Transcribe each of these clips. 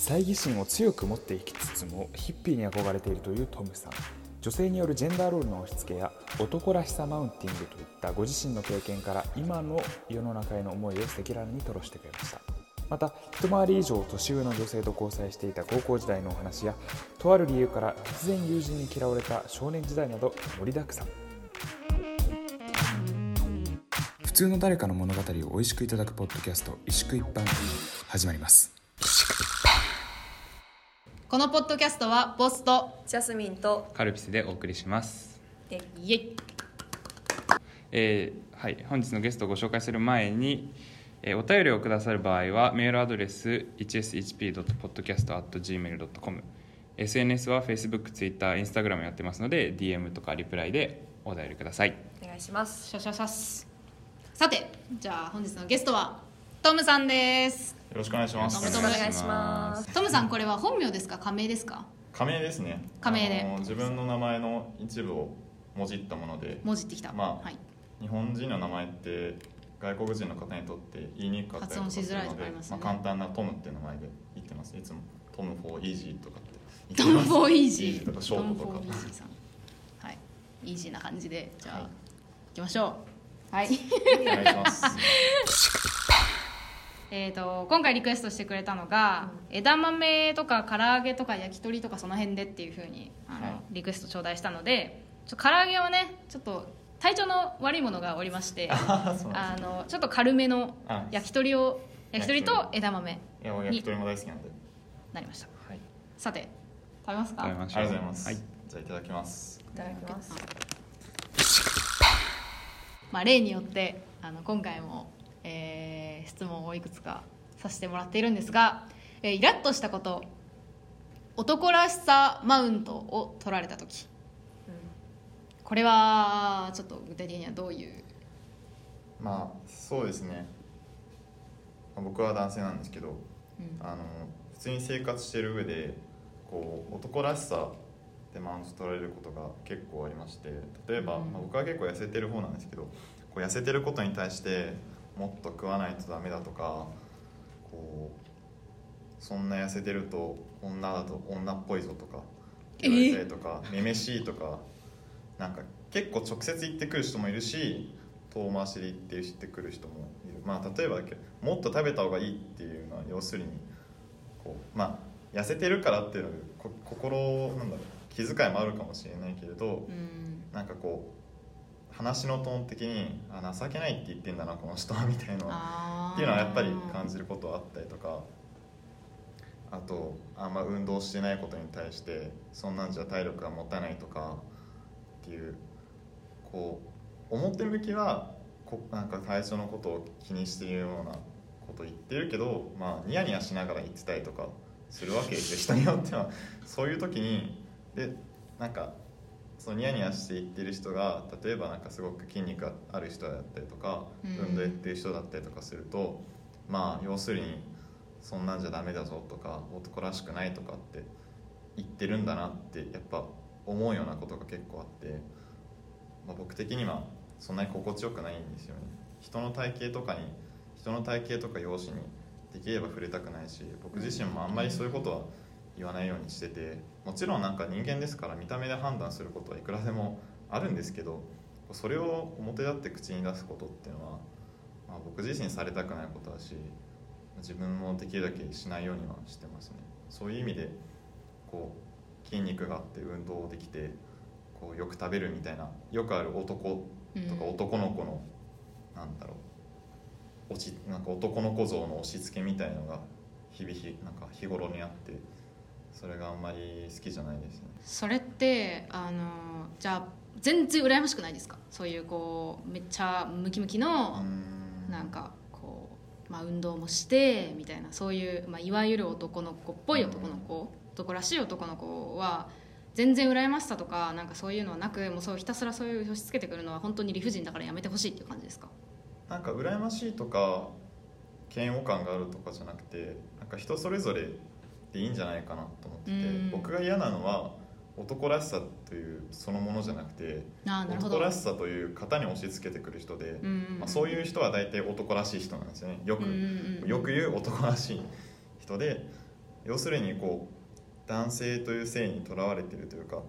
猜疑心を強く持っていきつつもヒッピーに憧れているというトムさん。女性によるジェンダーロールの押し付けや男らしさマウンティングといったご自身の経験から今の世の中への思いを赤裸々に吐露してくれました。また一回り以上年上の女性と交際していた高校時代のお話やとある理由から突然友人に嫌われた少年時代など盛りだくさん。普通の誰かの物語を美味しくいただくポッドキャスト「石食一般」始まります。このポッドキャストはボスとジャスミンとカルピスでお送りします。でイエイえーはい、本日のゲストをご紹介する前に、えーお便りをくださる場合はメールアドレス hshp.podcast.gmail.com SNS は Facebook、Twitter、Instagram やってますので DM とかリプライでお便りください。お願いしますシャシャシャスさてじゃあ本日のゲストはトムさんです。よろしくお願いします。どうもお願いします。トムさんこれは本名ですか？仮名ですか？仮名ですね。仮名で。自分の名前の一部をもじったもので、文字ってきた、まあはい、日本人の名前って外国人の方にとって言いにくかったりとかする発音しづらいとのでね。まあ簡単なトムっていう名前で言ってます。いつもトムフォーイージーとかって。言トってます。ム・フォー・イージイージーとかショトム・ートとか。フォー・イ。ージーさん。はい。イージーな感じでじゃあ、はい。行きましょう。はい。お願いします。えーと今回リクエストしてくれたのが、枝豆とか唐揚げとか焼き鳥とかその辺でっていうふうにあの、はい。リクエスト頂戴したのでちょ唐揚げはねちょっと体調の悪いものがおりまして あのちょっと軽めのあ焼き鳥を焼き鳥と枝豆いや、焼き鳥も大好きなんで。なりました。はい。さて食べますか？食べましょう。ありがとうございます。はい。じゃあいただきます。いただきます。まあ、例によってあの今回も、えー質問をいくつかさせてもらっているんですが、えーイラッとしたこと男らしさマウントを取られた時これはちょっと具体的にはどういう？まあそうですね。まあ僕は男性なんですけど。うんあの普通に生活してる上でこう男らしさってマウント取られることが結構ありまして例えば、うんまあ僕は結構痩せてる方なんですけどこう痩せてることに対してもっと食わないとダメだとかこうそんな痩せてると女だと女っぽいぞとか言われたりとか「めめしい」とかなんか結構直接言ってくる人もいるし遠回しで言って言ってくる人もいる。まあ例えばだけどもっと食べた方がいいっていうのは要するにこうまあ痩せてるからっていうのはこ心なんだろう気遣いもあるかもしれないけれどうん。なんかこう話のトーン的にあ情けないって言ってんだなこの人はみたいなっていうのはやっぱり感じることはあったりとか。あとあんま運動してないことに対してそんなんじゃ体力が持たないとかっていうこう表向きはこなんか体調のことを気にしているようなこと言ってるけど、まあ、ニヤニヤしながら言ってたりとかするわけですよ。人によっては。そういう時にでなんかそのニヤニヤして言ってる人が例えばなんかすごく筋肉がある人だったりとかうん。運動やってる人だったりとかするとまあ要するにそんなんじゃダメだぞとか男らしくないとかって言ってるんだなってやっぱ思うようなことが結構あって、まあ、僕的にはそんなに心地よくないんですよね。人の体型とかに人の体型とか容姿にできれば触れたくないし僕自身もあんまりそういうことは言わないようにしててもちろんなんか人間ですから見た目で判断することはいくらでもあるんですけどそれを表立って口に出すことっていうのは、まあ、僕自身されたくないことだし自分もできるだけしないようにはしてますね。そういう意味でこう筋肉があって運動できてこうよく食べるみたいなよくある男とかうん。男の子の、なんだろう押しなんか男の子像の押し付けみたいのが日々日なんか日頃にあってそれがあんまり好きじゃないですね。それってあのじゃあ全然羨ましくないですか？そういうこうめっちゃムキムキの、なんかこう、まあ、運動もしてみたいな。そういう、まあ、いわゆる男の子っぽい男の子、男らしい男の子は全然羨ましさとかなんかそういうのはなくもうそうひたすらそういう押し付けてくるのは本当に理不尽だからやめてほしいっていう感じですか？なんか羨ましいとか嫌悪感があるとかじゃなくてなんか人それぞれでいいんじゃないかなと思っててうん。僕が嫌なのは男らしさというそのものじゃなくて男らしさという型に押し付けてくる人で、うんうんうん。まあ、そういう人は大体男らしい人なんですよね。よく、うんうんうんよく言う男らしい人で要するにこう男性という性にとらわれてるというか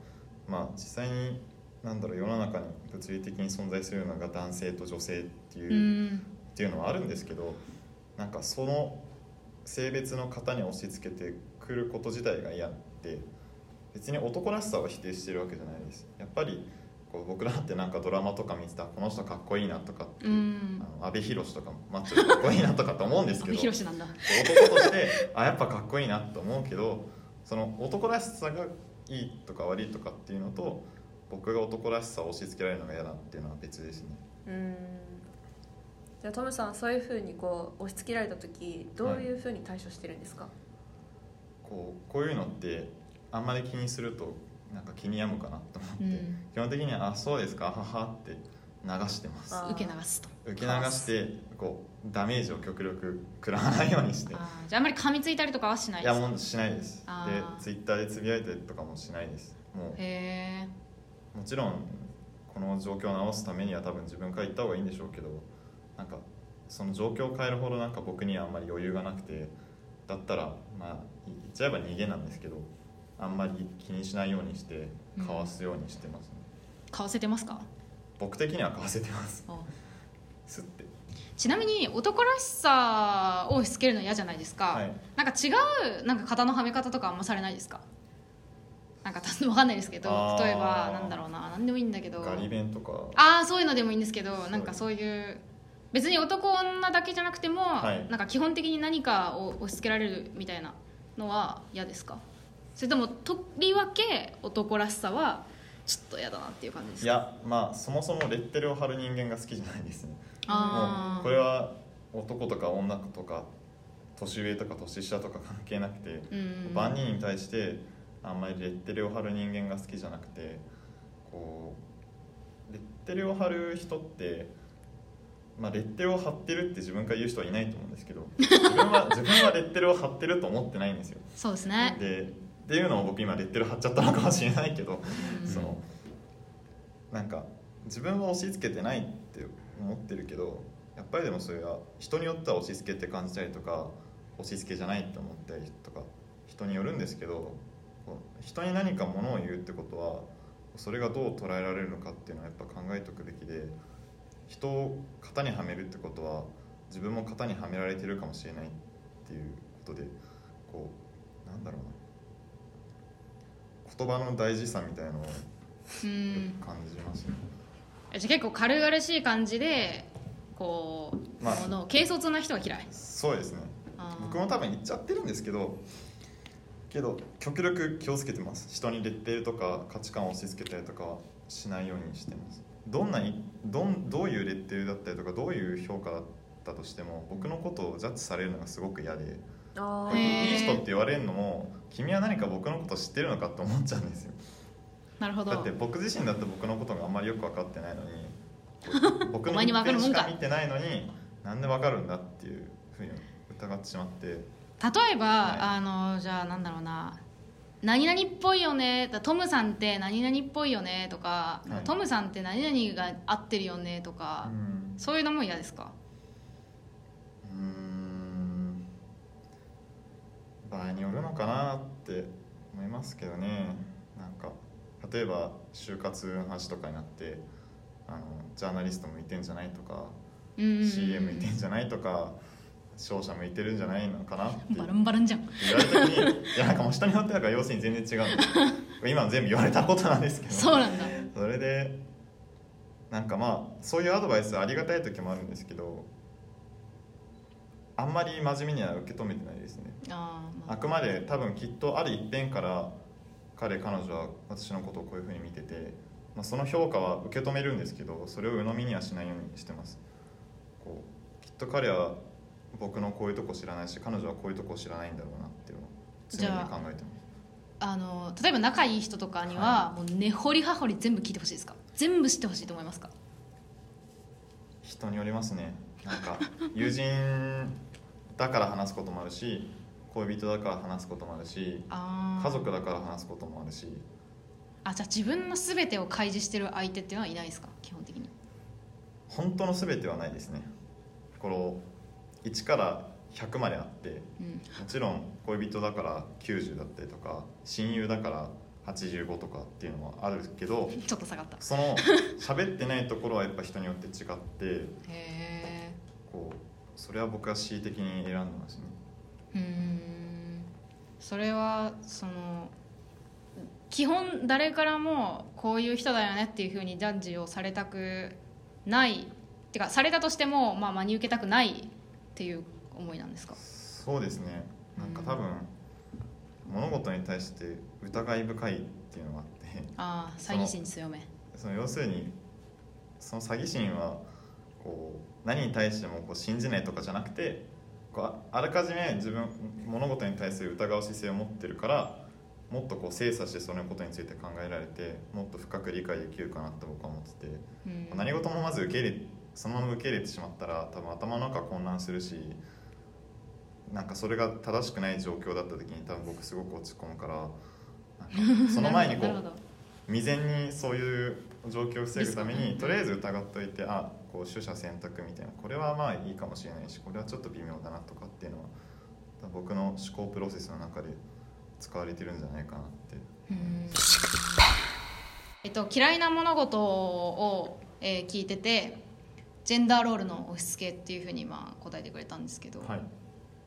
まあ実際になんだろう世の中に物理的に存在するのが男性と女性っていうう、ん。っていうのはあるんですけどなんかその性別の型に押し付けてくること自体が嫌で別に男らしさを否定してるわけじゃないです。やっぱりこう僕らってなんかドラマとか見てたらこの人かっこいいなとかって、うん。あの阿部寛とかもマッチョでかっこいいなとかと思うんですけど寛なんだ。男としてあやっぱかっこいいなと思うけどその男らしさがいいとか悪いとかっていうのと僕が男らしさを押し付けられるのが嫌だっていうのは別ですね。うん。じゃあトムさんはそういうふうにこう押し付けられた時どういうふうに対処してるんですか、こうこういうのってあんまり気にするとなんか気に病むかなと思って、うん。基本的には「あそうですかはは」って流してます。あ受け流すと。受け流してこうダメージを極力食らわないようにして。あー。じゃああんまり噛みついたりとかはしないいですか？やもうしないです。でツイッターでつぶやいたりとかもしないです。もへえうもちろんこの状況を直すためには多分自分から言った方がいいんでしょうけどなんかその状況を変えるほどなんか僕にはあんまり余裕がなくてだったらまあ言っちゃえば逃げなんですけどあんまり気にしないようにしてかわすようにしてますね、買わせてますか？僕的にはかわせてます。あ。すって。ちなみに男らしさを押し付けるの嫌じゃないですか、はい。なんか違うなんか型のはめ方とかあんまされないですか？なんかわかんないですけどあー。例えばなんだろうな。何でもいいんだけど。ガリ弁とか。ああそういうのでもいいんですけどそう。なんかそういう別に男女だけじゃなくても、はい。なんか基本的に何かを押し付けられるみたいなのは嫌ですか？それともとりわけ男らしさはちょっと嫌だなっていう感じですか？いやまあそもそもレッテルを貼る人間が好きじゃないですね。もうこれは男とか女とか年上とか年下とか関係なくて、万人に対してあんまりレッテルを貼る人間が好きじゃなくてこうレッテルを貼る人って、まあ、レッテルを貼ってるって自分から言う人はいないと思うんですけど自分は 自分はレッテルを貼ってると思ってないんですよ。そうですね。でっていうのを僕今レッテル貼っちゃったのかもしれないけど、うん。そのなんか自分は押し付けてないって思ってるけどやっぱりでもそれは人によっては押し付けって感じたりとか押し付けじゃないって思ったりとか人によるんですけど人に何かものを言うってことはそれがどう捉えられるのかっていうのはやっぱ考えておくべきで人を型にはめるってことは自分も型にはめられてるかもしれないっていうことでこうなんだろうな。言葉の大事さみたいのをうん感じますね、じゃあ結構軽々しい感じでこう、まあもの軽率な人が嫌い。そうですね。僕も多分言っちゃってるんですけどけど極力気をつけてます。人にレッテルとか価値観を押し付けたりとかはしないようにしてますどんなにどんどういうレッテルだったりとかどういう評価だったとしても僕のことをジャッジされるのがすごく嫌でいい人って言われるのも君は何か僕のこと知ってるのかって思っちゃうんですよ。なるほど。だって僕自身だって僕のことがあんまりよく分かってないのに 僕のお前に分かるもんか。一点しか見てないのになんで分かるんだっていうふうに疑ってしまって。例えば、はい。あのじゃあなんだろうな何々っぽいよね。だトムさんって何々っぽいよねとか、はい。トムさんって何々が合ってるよねとか、うん。そういうのも嫌ですか？うーん。場合によるのかなって思いますけどね。なんか例えば就活の話とかになってあのジャーナリスト向いてんじゃないとか、うんうんうん CM 向いてんじゃないとか商社向いてるんじゃないのかなってバルンバルンじゃん。言われた時にいやなんかもう人によってだから要するに全然違うんで 今全部言われたことなんですけど。そうなんだ。それでなんかまあそういうアドバイスありがたい時もあるんですけどあんまり真面目には受け止めてないですね。あー、まあ。くまで多分きっとある一点から彼彼女は私のことをこういうふうに見てて、まあ、その評価は受け止めるんですけどそれを鵜呑みにはしないようにしてます。こうきっと彼は僕のこういうとこ知らないし彼女はこういうとこ知らないんだろうなっていうのを常に考えてます。あの例えば仲いい人とかには、もう根掘り葉掘り全部聞いてほしいですか？全部知ってほしいと思いますか？人によりますね。なんか 友人だから話すこともあるし恋人だから話すこともあるし家族だから話すこともあるし。あじゃあ自分の全てを開示してる相手っていうのはいないですか？基本的に。本当の全てはないですね。この1から100まであってうん。もちろん恋人だから90だったりとか親友だから85とかっていうのはあるけど ちょっと下がった。その喋ってないところはやっぱ人によって違ってへえこうそれは僕は恣意的に選んでますね。うーん。それはその基本誰からもこういう人だよねっていうふうにジャッジをされたくない。てかされたとしても、まあ、真に受けたくないっていう思いなんですか？そうですね。なんか多分物事に対して疑い深いっていうのがあって。ああ詐欺心強め。その要するにその詐欺心はこう何に対してもこう信じないとかじゃなくてこうああらかじめ自分物事に対する疑う姿勢を持ってるからもっとこう精査してそのことについて考えられてもっと深く理解できるかなって僕は思ってて、うん。何事もまず受け入れそのまま受け入れてしまったら多分頭の中混乱するしなんかそれが正しくない状況だった時に多分僕すごく落ち込むからその 前にこう未然にそういう状況を防ぐためにとりあえず疑っといてあこう取捨選択みたいなこれはまあいいかもしれないしこれはちょっと微妙だなとかっていうのは僕の思考プロセスの中で使われてるんじゃないかなって。うん。えっと、嫌いな物事を、えー聞いててジェンダーロールの押し付けっていうふうにまあ答えてくれたんですけど、はい。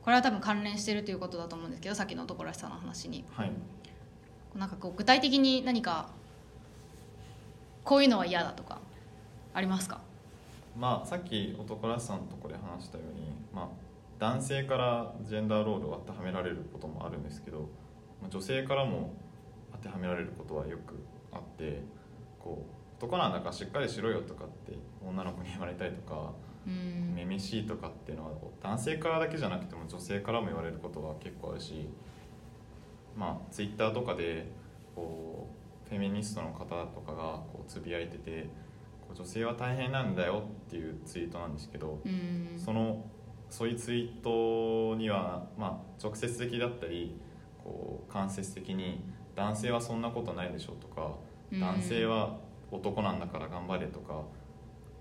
これは多分関連してるということだと思うんですけどさっきの男らしさの話に。はい。なんかこう具体的に何かこういうのは嫌だとかありますか？まあさっき男らしさのところで話したように、まあ、男性からジェンダーロールを当てはめられることもあるんですけど、まあ、女性からも当てはめられることはよくあってこう男なんだからしっかりしろよとかって女の子に言われたりとかうん。めめしいとかっていうのは男性からだけじゃなくても女性からも言われることは結構あるしまあツイッターとかでこうフェミニストの方とかがこうつぶやいてて女性は大変なんだよっていうツイートなんですけどうん。そのそういうツイートには、まあ、直接的だったりこう間接的に男性はそんなことないでしょとかうん。男性は男なんだから頑張れとか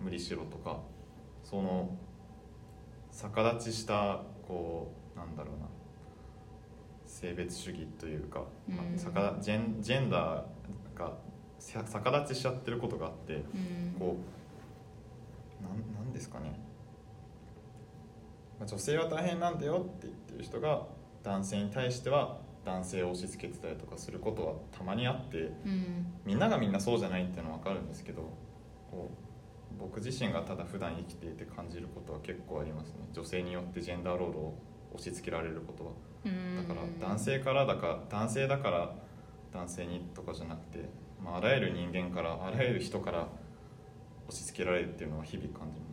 無理しろとかその逆立ちしたこうなんだろうな性別主義というか、まあうん逆ジェンジェンダーがさ逆立ちしちゃってることがあってうん。こうなんなんですかね。まあ女性は大変なんだよって言ってる人が男性に対しては男性を押し付けてたりとかすることはたまにあってうん。みんながみんなそうじゃないっていうのは分かるんですけどこう僕自身がただ普段生きていて感じることは結構ありますね。女性によってジェンダーロールを押し付けられることは。うんだから男性からだか男性だから男性にとかじゃなくて、まあ、あらゆる人間からあらゆる人から押し付けられるっていうのは日々感じます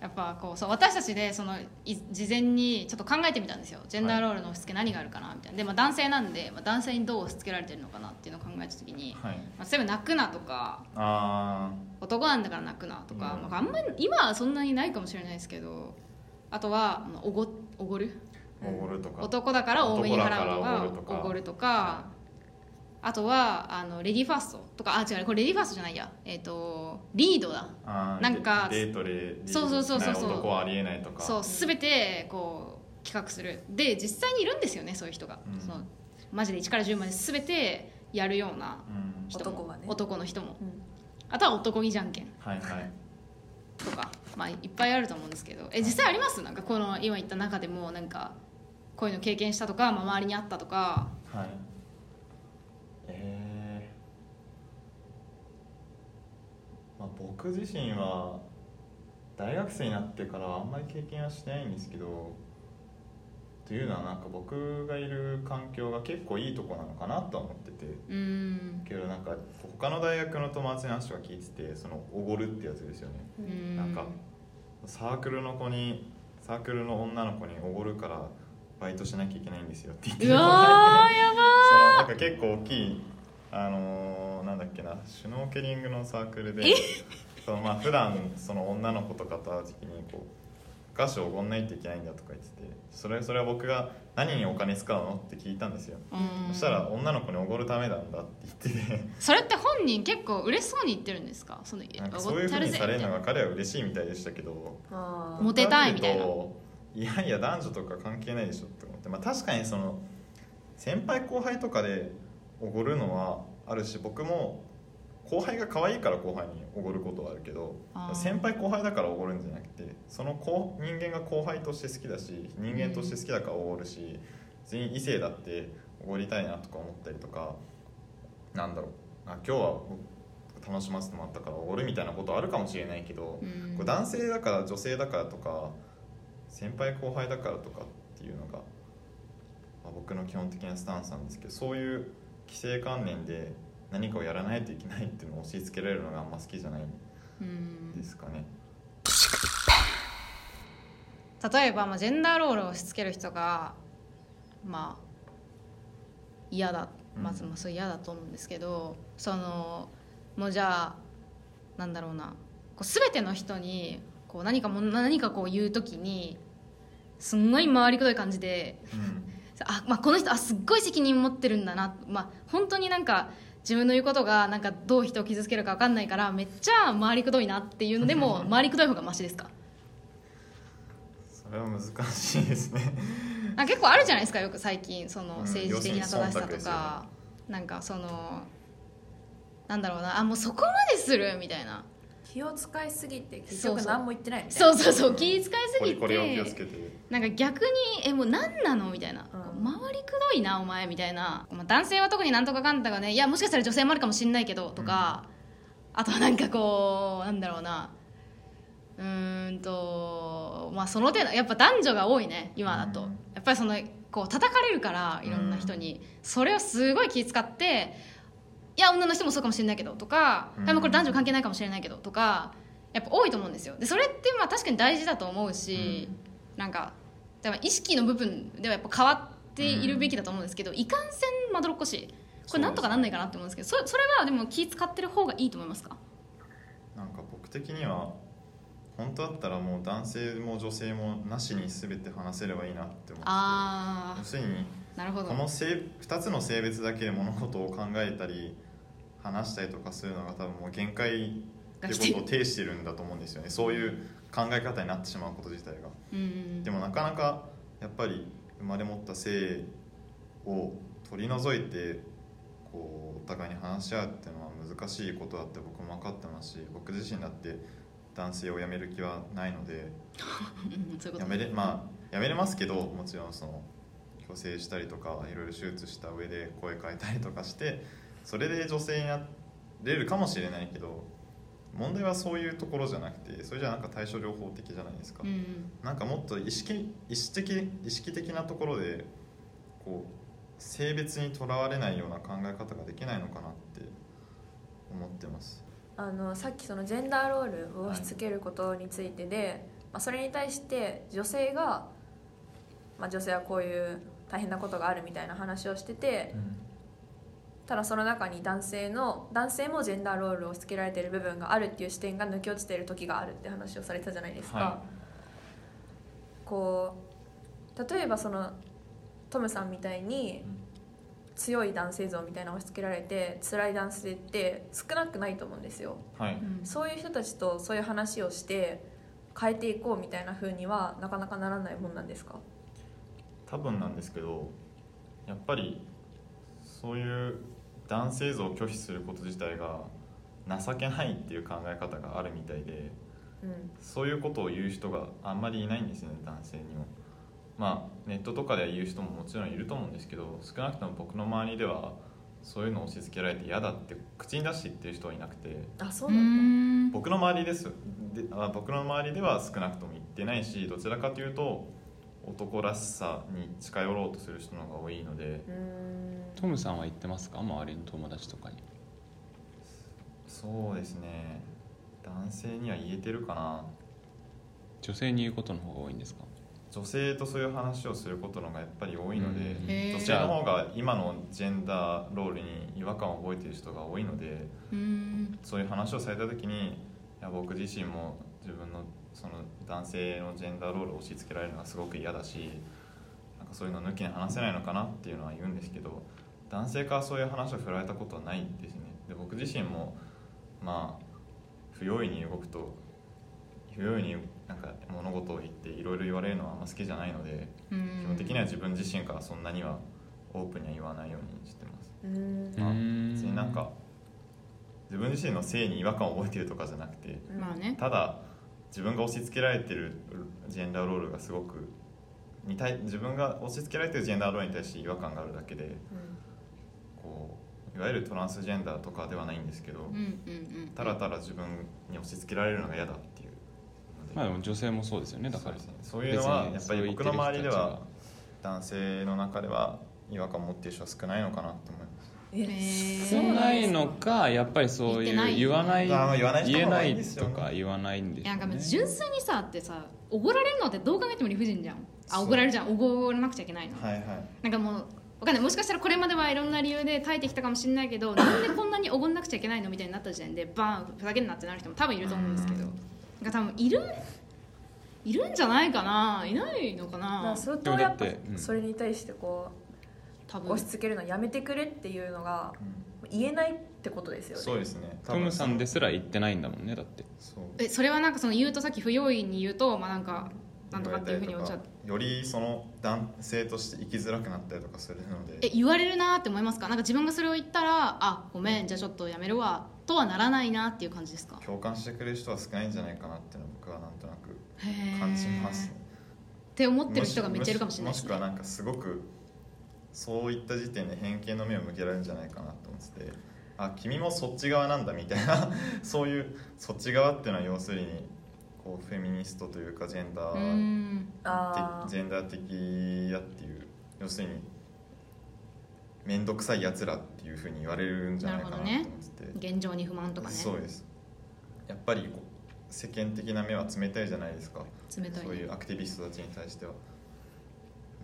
やっぱこうそう私たちでそのい事前にちょっと考えてみたんですよ。ジェンダーロールの押し付け何があるかなみたいな。で、まあ、男性なんで、まあ、男性にどう押し付けられてるのかなっていうのを考えた時に、はい。まあ、例えば泣くなとかあ男なんだから泣くなとか、うん。まあ、あんまり今はそんなにないかもしれないですけどあとはまあおごおごる？あおごるとか。男だから多めに払うとか。おごるとかあとはあのレディーファーストとかあ違うこれレディーファーストじゃないや。えっ、とリードだ。なんかデデートでそうそうそうそう。そう男はありえないとか。そう全てこう企画する。で実際にいるんですよねそういう人が、うん。そのマジで1から10まで全てやるようなうん。人も。男がね。男の人も。うん。あとは男気じゃんけん。はいはい。とか、まあ、いっぱいあると思うんですけど。え実際あります？なんかこの今言った中でもなんかこういうの経験したとか、まあ、周りにあったとか。はいえーまあ、僕自身は大学生になってからあんまり経験はしてないんですけどというのはなんか僕がいる環境が結構いいとこなのかなとは思ってて。けどなんか他の大学の友達の話は聞いててそのおごるってやつですよね。なんかサークルの子にサークルの女の子におごるからバイトしなきゃいけないんですよって言ってうわーる子がいてやばそのなんか結構大きいあのーなんだっけなシュノーケリングのサークルでそのまあ普段その女の子とかと会う時にこうお菓子をおごんないといけないんだとか言っててそれそれは僕が何にお金使うのって聞いたんですよ。うん。そしたら女の子におごるためなんだって言ってて。それって本人結構嬉しそうに言ってるんですか？そのなんかそういうふうにされるのが彼は嬉しいみたいでしたけど。あモテたいみたいな。いやいや男女とか関係ないでしょって思って、まあ、確かにその先輩後輩とかでおごるのはあるし僕も後輩が可愛いから後輩におごることはあるけど先輩後輩だからおごるんじゃなくてその後人間が後輩として好きだし人間として好きだからおごるし、全員異性だっておごりたいなとか思ったりとかなんだろう。あ今日は楽しませてもらったからおごるみたいなことあるかもしれないけど、うん。これ男性だから女性だからとか先輩後輩だからとかっていうのが、まあ、僕の基本的なスタンスなんですけどそういう規制観念で何かをやらないといけないっていうのを押し付けられるのがあんま好きじゃないんうんですかね。例えば、まあ、ジェンダーロールを押し付ける人がまあ嫌だ。まずうんまあそう嫌だと思うんですけど、そのもうじゃあなんだろうなこう全ての人にこう何かも何かこう言う時にすんごい回りくどい感じでうんあ、まあ、この人あすっごい責任持ってるんだな、まあ、本当になんか自分の言うことがなんかどう人を傷つけるか分かんないからめっちゃ回りくどいなっていうのでも回りくどい方がマシですか？それは難しいですね。あ結構あるじゃないですかよく最近そのうん政治的な正しさとですよね。か、なんかそのなんだろうなあもうそこまでする？みたいな気を使いすぎて結そうそう。局何も言ってないみたいな。そうそうそう気遣いすぎこれこれを気をつてけて。なんか逆にえもう何なの？みたいな、うん。回りくどいなお前みたいな、まあ、男性は特になんとかかんだがねいやもしかしたら女性もあるかもしれないけどとか、あとはなんかこうなんだろうな。うーんとまあその程度やっぱ男女が多いね今だと、うん。やっぱりそのこう叩かれるからいろんな人に、それをすごい気遣っていや女の人もそうかもしれないけどとか、うん。これ男女関係ないかもしれないけどとかやっぱ多いと思うんですよ。でそれってまあ確かに大事だと思うし、なんかでも意識の部分ではやっぱ変わっているべきだと思うんですけど、いかんせんまどろっこしい。これなんとかなんないかなって思うんですけどそそれはでも気使ってる方がいいと思いますか？なんか僕的には本当だったらもう男性も女性もなしに全て話せればいいなって思って要するにあなるほど。この性2つの性別だけで物事を考えたり話したりとかするのが多分もう限界っていうことを呈してるんだと思うんですよね。そういう考え方になってしまうこと自体が。うんでもなかなかやっぱり生まれ持った性を取り除いてこうお互いに話し合うっていうのは難しいことだって僕も分かってますし僕自身だって男性を辞める気はないので。う んそういうこと。やめれまあやめれますけどもちろんその矯正したりとかいろいろ手術した上で声変えたりとかしてそれで女性になれるかもしれないけど問題はそういうところじゃなくてそれじゃなんか対処療法的じゃないですか、うんなんかもっと意識意識的意識的なところでこう性別にとらわれないような考え方ができないのかなって思ってます。あのさっきそのジェンダーロールを押し付けることについてで、まあ、それに対して女性が、まあ、女性はこういう大変なことがあるみたいな話をしててただその中に男性の男性もジェンダーロールを押し付けられている部分があるっていう視点が抜け落ちている時があるって話をされてたじゃないですか。はこう例えばそのトムさんみたいに強い男性像みたいな押し付けられて辛い男性って少なくないと思うんですよ。はいうんそういう人たちとそういう話をして変えていこうみたいな風にはなかなかならないもんなんですか？多分なんですけどやっぱりそういう男性像を拒否すること自体が情けないっていう考え方があるみたいでうん。そういうことを言う人があんまりいないんですね男性にも。まあネットとかでは言う人ももちろんいると思うんですけど少なくとも僕の周りではそういうのを押し付けられて嫌だって口に出して言ってる人はいなくてあそううなんだ。ん。僕の周りです。であ僕の周りでは少なくとも言ってないしどちらかというと男らしさに近寄ろうとする人の方が多いのでうーんトムさんは言ってますか？周りの友達とかに。そうですね。男性には言えてるかな。女性に言うことの方が多いんですか？女性とそういう話をすることの方がやっぱり多いので女性の方が今のジェンダーロールに違和感を覚えている人が多いのでうん。そういう話をされた時にいや僕自身も自分のその男性のジェンダーロールを押し付けられるのがすごく嫌だしなんかそういうの抜きに話せないのかなっていうのは言うんですけど男性からそういう話を振られたことはないんですね。で僕自身もまあ不用意に動くと不用意になんか物事を言っていろいろ言われるのはあんま好きじゃないのでうん。基本的には自分自身からそんなにはオープンには言わないようにしてます。うん。まあうん。別になんか自分自身の性に違和感を覚えてるとかじゃなくてまあね。ただ自分が押し付けられてるジェンダーロールがすごくに対自分が押し付けられてるジェンダーロールに対して違和感があるだけでいわゆるトランスジェンダーとかではないんですけど、うんうんうん。ただただ自分に押し付けられるのが嫌だっていうまあでも女性もそうですよねだから。そうですね。そういうのはやっぱり僕の周りでは男性の中では違和感を持っている人は少ないのかなって思います。えへー。少ないのかやっぱりそういう言わない言わない人言えないとか言わないんでいやなんかもうしょうね純粋にさってさおごられるのってどう考えても理不尽じゃん。あおごられるじゃん。おごらなくちゃいけないの。はいはい。なんかもうわかんない。もしかしたらこれまではいろんな理由で耐えてきたかもしれないけどなんでこんなにおごんなくちゃいけないのみたいになった時点でバーンふざけんなってなる人も多分いると思うんですけど。うんなんか多分いるいるんじゃないかな。いないのかまなあそれでもだとやっぱそれに対してこ多分。う押し付けるのやめてくれっていうのがうん言えないってことですよね。そうですね。トムさんですら言ってないんだもんねだって。そう。えそれはなんかその言うとさっき不用意に言うとまあなんかなんとかっていうふうにおっしゃってよりその男性として生きづらくなったりとかするので。え言われるなって思いますか？なんか自分がそれを言ったらあごめんじゃあちょっとやめるわとはならないなっていう感じですか？共感してくれる人は少ないんじゃないかなっていうのは僕はなんとなく感じます。って思ってる人がめっちゃいるかもしれないですねもしくはなんかすごくそういった時点で偏見の目を向けられるんじゃないかなと思っててあ君もそっち側なんだみたいなそういうそっち側っていうのは要するにこうフェミニストというかジェンダうーんあ的ジェンダー的やっていう要するに面倒くさいやつらっていうふうに言われるんじゃないかなと思ってて、現状に不満とかね。そうです。やっぱりこう世間的な目は冷たいじゃないですか。冷たいね。そういうアクティビストたちに対しては。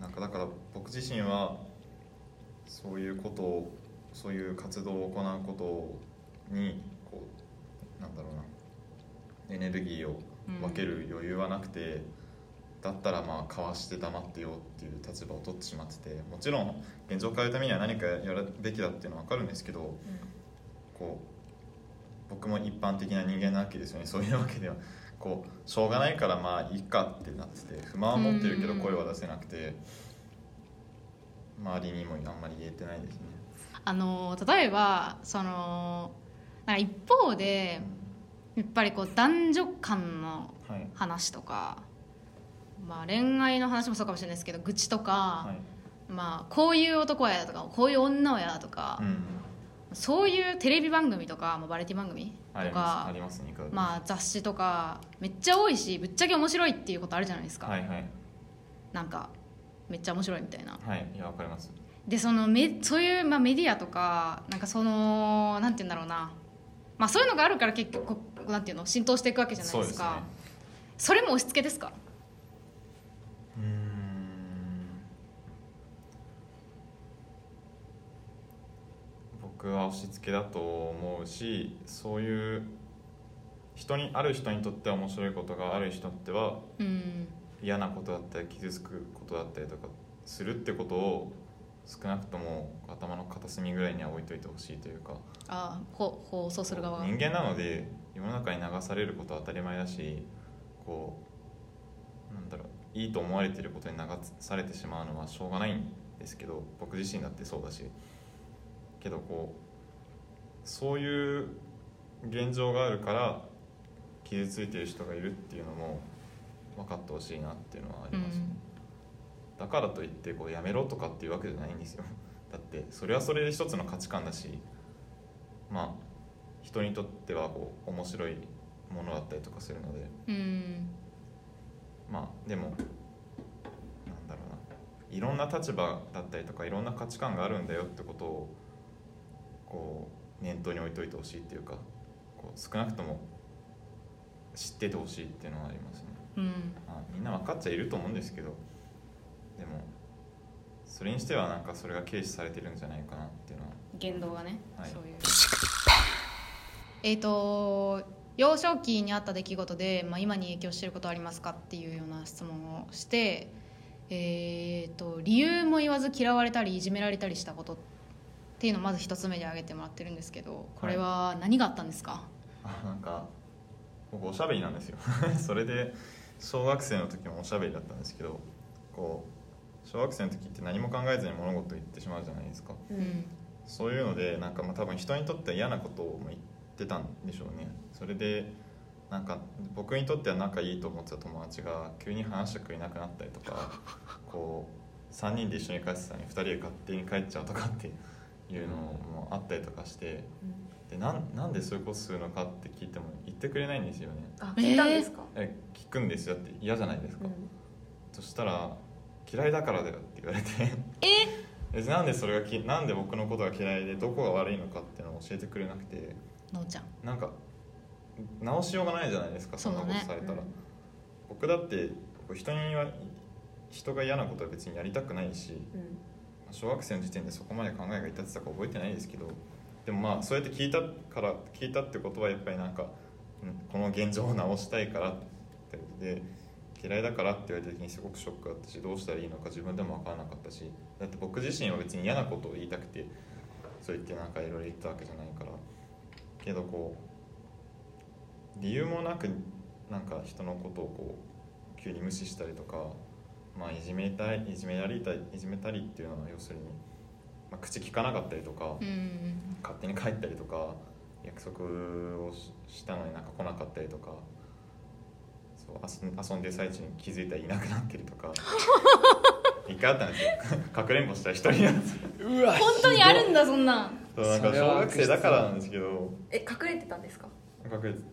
なんかだから僕自身はそういうことをそういう活動を行うことにこうなんだろうな。エネルギーを分ける余裕はなくて、だったらまあかわして黙ってよっていう立場を取ってしまっててもちろん現状を変えるためには何かやるべきだっていうのは分かるんですけどこう僕も一般的な人間なわけですよね。そういうわけではこうしょうがないからまあいいかってなってて不満は持ってるけどうん。声は出せなくて周りにもあんまり言えてないですね。あの例えばそのなんか一方でやっぱりこう男女間のはい。話とか、まあ、恋愛の話もそうかもしれないですけど愚痴とか、はい。まあ、こういう男は嫌だとかこういう女は嫌だとか、うんそういうテレビ番組とか、まあ、バラエティ番組とかます。あ雑誌とかめっちゃ多いしぶっちゃけ面白いっていうことあるじゃないですか、はいはい。なんかめっちゃ面白いみたいな。はい。いやわかります。でそのめそういう、まあ、メディアとかなんかそのなんて言うんだろうな、まあ、そういうのがあるから結局こなんていうの浸透していくわけじゃないですか。それも押し付けですか？うーん。僕は押し付けだと思うしそういう人にある人にとっては面白いことがある人にとってはうん。嫌なことだったり傷つくことだったりとかするってことを少なくとも頭の片隅ぐらいには置いといてほしいというか。あほ放送する側が人間なので世の中に流されることは当たり前だしこうなんだろういいと思われていることに流されてしまうのはしょうがないんですけど僕自身だってそうだし。けどこうそういう現状があるから傷ついてる人がいるっていうのも分かってほしいなっていうのはあります。ね、だからといってこうやめろとかっていうわけじゃないんですよ。だってそれはそれで一つの価値観だしまあ人にとってはこう面白いものだったりとかするので。うん。まあでもなんだろうな。いろんな立場だったりとかいろんな価値観があるんだよってことをこう念頭に置いといてほしいっていうかこう少なくとも知っててほしいっていうのはありますね、うん。まあ、みんな分かっちゃいると思うんですけどでもそれにしてはなんかそれが軽視されてるんじゃないかなっていうのは。言動がね、はい。そういうえっ、と幼少期にあった出来事で、まあ、今に影響していることはありますかっていうような質問をしてえっ、と理由も言わず嫌われたりいじめられたりしたことっていうのをまず一つ目で挙げてもらってるんですけどこれは何があったんですか、あなんか僕おしゃべりなんですよ。それで小学生の時もおしゃべりだったんですけどこう小学生の時って何も考えずに物事を言ってしまうじゃないですか。ううん。んそういうのでなんかまあ多分人にとっては嫌なことを言ってたんでしょうね。それでなんか僕にとっては仲いいと思ってた友達が急に話してくれなくなったりとか こう3人で一緒に帰ってたのに2人で勝手に帰っちゃうとかっていうのもあったりとかしてでなんなんでそういうことするのかって聞いても言ってくれないんですよね。あ聞いたんですか、え聞くんですよって嫌じゃないですか、うん。そしたら「嫌いだからだよ」って言われて。え？なんでそれがきなんで僕のことが嫌いでどこが悪いのかっていうのを教えてくれなくてのうちゃん。なんか直しようがないじゃないですかそんなことされたら、うん。僕だって僕人には人が嫌なことは別にやりたくないしうん。小学生の時点でそこまで考えが至ってたか覚えてないですけどでもまあそうやって聞いたから聞いたってことはやっぱりなんかうんこの現状を直したいからってことで嫌いだからって言われた時にすごくショックだったしどうしたらいいのか自分でも分からなかったしだって僕自身は別に嫌なことを言いたくてそう言ってなんかいろいろ言ったわけじゃないからけどこう理由もなくなんか人のことをこう急に無視したりとかまあ、いじめたいいじめやりたいいじめたりっていうのは要するに、まあ、口聞かなかったりとか、うん勝手に帰ったりとか約束をししたのになんか来なかったりとかそう遊ん遊んでる最中に気づいたらいなくなってるとか 一回あったんですよ。かくれんぼしたら一人なんですようわ本当にあるんだそんなんそうなんか小学生だからなんですけど。え隠れてたんですか？隠れてて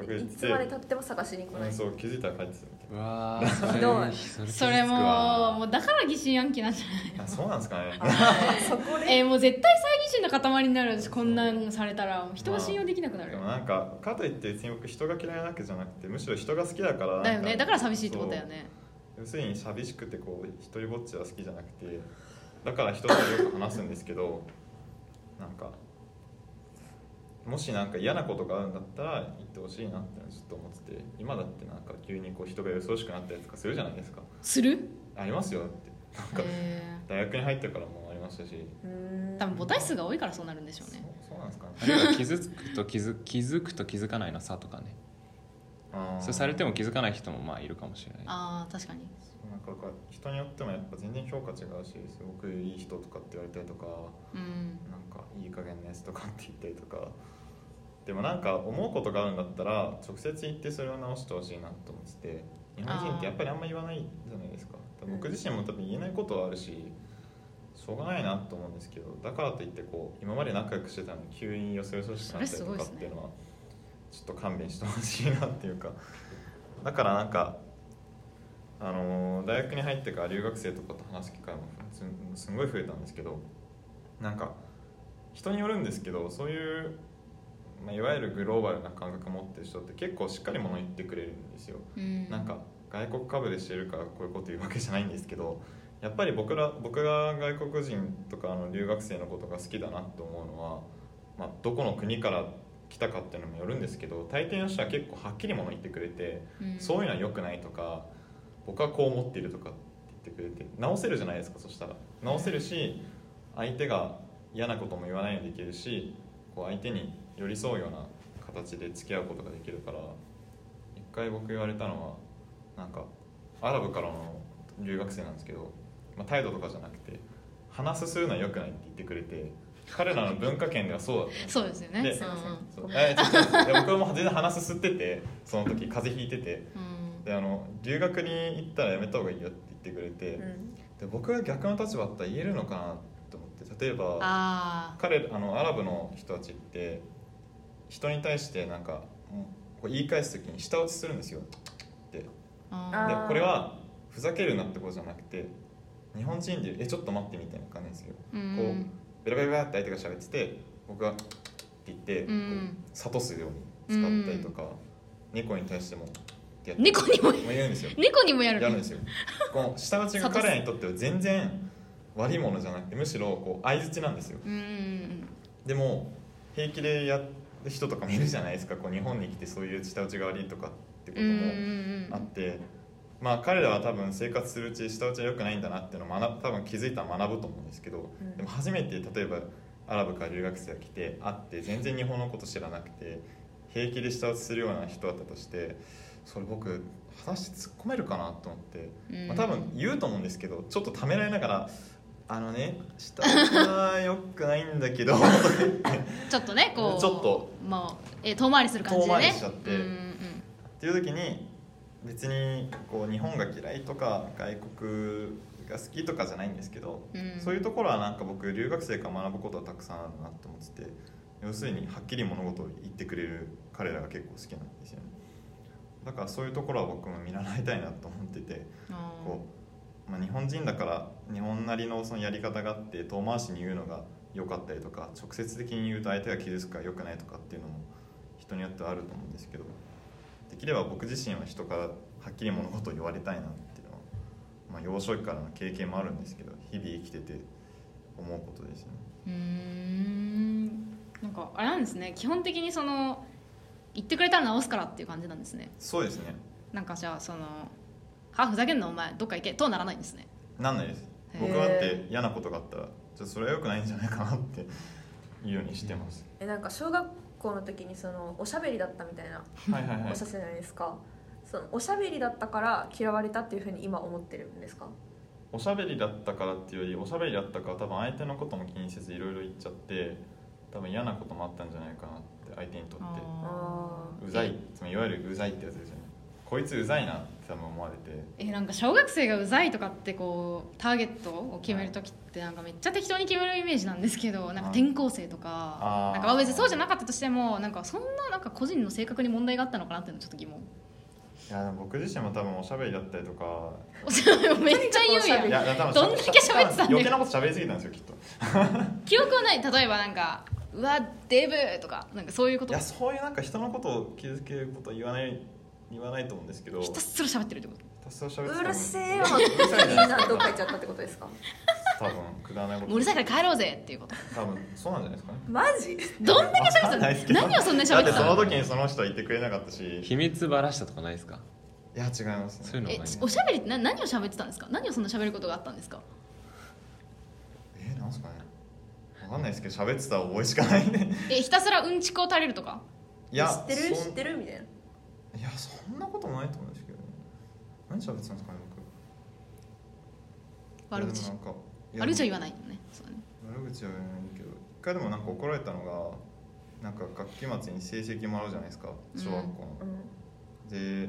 隠れてていつまでたっても探しに来ない、うんそう気づいたら帰ってたみたいうわひどい。それそれももうだから疑心暗鬼なんじゃない？なあそうなんですかね。そこで？えーもう絶対猜疑心の塊になる私こんなんされたら。人が信用できなくなる。でもなんかかといって別に僕人が嫌いなわけじゃなくてむしろ人が好きだからだよね。だから寂しいってことだよね。要するに寂しくてこう一人ぼっちは好きじゃなくてだから人とよく話すんですけどなんかもしなんか嫌なことがあるんだったら言ってほしいなってずっと思ってて今だってなんか急にこう人がよそしくなったりとかするじゃないですか。する？ありますよって。なんかえ大学に入ってからもありまし。たし多分母体数が多いからそうなるんでしょうね。そうそうなんですかね。あるいは気づくと気づ 気づくと気づかないの差とかね。それされても気づかない人もまあいるかもしれない。ああ確かになんか人によってもやっぱ全然評価違うしすごくいい人とかって言われたりとかうん。なんかいい加減なやつとかって言ったりとか。でもなんか思うことがあるんだったら直接言ってそれを直してほしいなと思ってて日本人ってやっぱりあんま言わないじゃないですか。僕自身も多分言えないことはあるししょうがないなと思うんですけどだからといってこう今まで仲良くしてたのに急によそよそしくなったりとかっていうのはちょっと勘弁してほしいなっていうか。だからなんかあのー大学に入ってから留学生とかと話す機会もすごい増えたんですけどなんか人によるんですけどそういう、まあ、いわゆるグローバルな感覚を持ってる人って結構しっかりもの言ってくれるんですよ。うんなんか外国株でしてるからこういうこと言うわけじゃないんですけどやっぱり僕ら僕が外国人とかあの留学生のことが好きだなと思うのは、まあ、どこの国から来たかっていうのもよるんですけど大抵の人は結構はっきりもの言ってくれて、うんそういうのは良くないとか僕はこう思っているとかって言ってくれて直せるじゃないですか。そしたら。直せるし相手が嫌なことも言わないようにできるしこう相手に寄り添うような形で付き合うことができるから。一回僕言われたのはなんかアラブからの留学生なんですけど、まあ、態度とかじゃなくて話すするのは良くないって言ってくれて彼らの文化圏ではそうだったんですそうですよね。でうんそう。えちょっとで僕も全然鼻すすっててその時風邪ひいてて。うんであの留学に行ったらやめた方がいいよって言ってくれて、うん。で僕が逆の立場だったら言えるのかなと思って例えばあ彼あのアラブの人たちって人に対してなんかこう言い返す時に舌打ちするんですよ。って。でこれはふざけるなってことじゃなくて日本人で「えちょっと待って」みたいな感じですよ。うん。こうベラベラベラって相手が喋ってて僕がって言って、諭すように使ったりとか、猫に対してもってやって猫にももう言うんですよ。猫にもやるやるんですよ。この舌打ちが彼らにとっては全然悪いものじゃなくてむしろこう相づちなんですよ。でも平気でやる人とかもいるじゃないですか。こう日本に来てそういう舌打ちが悪いとかってこともうんあって、まあ彼らは多分生活するうちに舌打ちは良くないんだなっていうのを学ぶ多分気づいたら学ぶと思うんですけど、うん。でも初めて例えばアラブから留学生が来て会って全然日本のこと知らなくて平気で舌打ちするような人だったとしてそれ僕果たして突っ込めるかなと思って、うん。まあ、多分言うと思うんですけどちょっとためらいながら「あのね下はよくないんだけど」ちょっとねこうちょっと。まあ、えー遠回りする感じでね。遠回りしちゃって。うんうん。っていう時に別にこう日本が嫌いとか外国が好きとかじゃないんですけど、うん。そういうところはなんか僕留学生から学ぶことはたくさんあるなと思ってて要するにはっきり物事を言ってくれる彼らが結構好きなんですよねだからそういうところは僕も見習いたいなと思っててこう、まあ、日本人だから日本なりのそのやり方があって遠回しに言うのが良かったりとか直接的に言うと相手が傷つくから良くないとかっていうのも人によってはあると思うんですけどできれば僕自身は人からはっきり物事を言われたいなっていうのは、まあ、幼少期からの経験もあるんですけど日々生きてて思うことですよね。うーん。なんかあれなんですね。基本的にその言ってくれたら直すからっていう感じなんですね。そうですね。なんかじゃあその「はふざけんなお前どっか行け」とはならないんですね。なんないです。僕だって嫌なことがあったらじゃあそれは良くないんじゃないかなって言うようにしてます、えなんか小学校の時にそのおしゃべりだったみたいなはいはいはい。おっしゃってたじゃないですか、そのおしゃべりだったから嫌われたっていうふうに今思ってるんですか？おしゃべりだったからっていうよりおしゃべりだったから多分相手のことも気にせずいろいろ言っちゃって多分嫌なこともあったんじゃないかなって相手にとって。あうざい。つまりいわゆるうざいってやつですよね。こいつうざいなって多分思われて。えなんか小学生がうざいとかってこうターゲットを決める時ってなんかめっちゃ適当に決めるイメージなんですけどなんか転校生とかなんかまあ別にそうじゃなかったとしてもなんかそんななんか個人の性格に問題があったのかなっていうのはちょっと疑問。いや僕自身も多分おしゃべりだったりとか。めっちゃ言うやん。いや多分どんだけ喋ってたんだよ。余計なこと喋りすぎたんですよきっと。記憶はない。例えばなんか「うわデブ」とかなんかそういうこと。いやそういうなんか人のことを傷つけることは言わない言わないと思うんですけどひたすら喋ってるってこと。ひたすら喋ってたうるせえよみんなどっか行かっちゃったってことですか？多分くだらないこともううるさいから帰ろうぜっていうこと。多分そうなんじゃないですかね。マジどんだけ喋ってたの？何をそんなにだってその？喋ってたの時にその人は言ってくれなかったし。い秘密ばらしたとかないですか？や違いますね。そういうのがないえおしゃべりってな何を喋ってたんですか？何をそんな喋ることがあったんですか？えなんすかね。わかんないですけど喋ってた覚えしかないねえひたすらうんちくを垂れるとか？いや知ってる？知ってる？みたいな。いやそんなこともないと思うんですけどね。何喋ってたんですかね僕。悪口。悪口は言わないよね。そうだね。悪口は言わないけど一回でもなんか怒られたのがなんか学期末に成績もらうじゃないですか小学校の、うん。で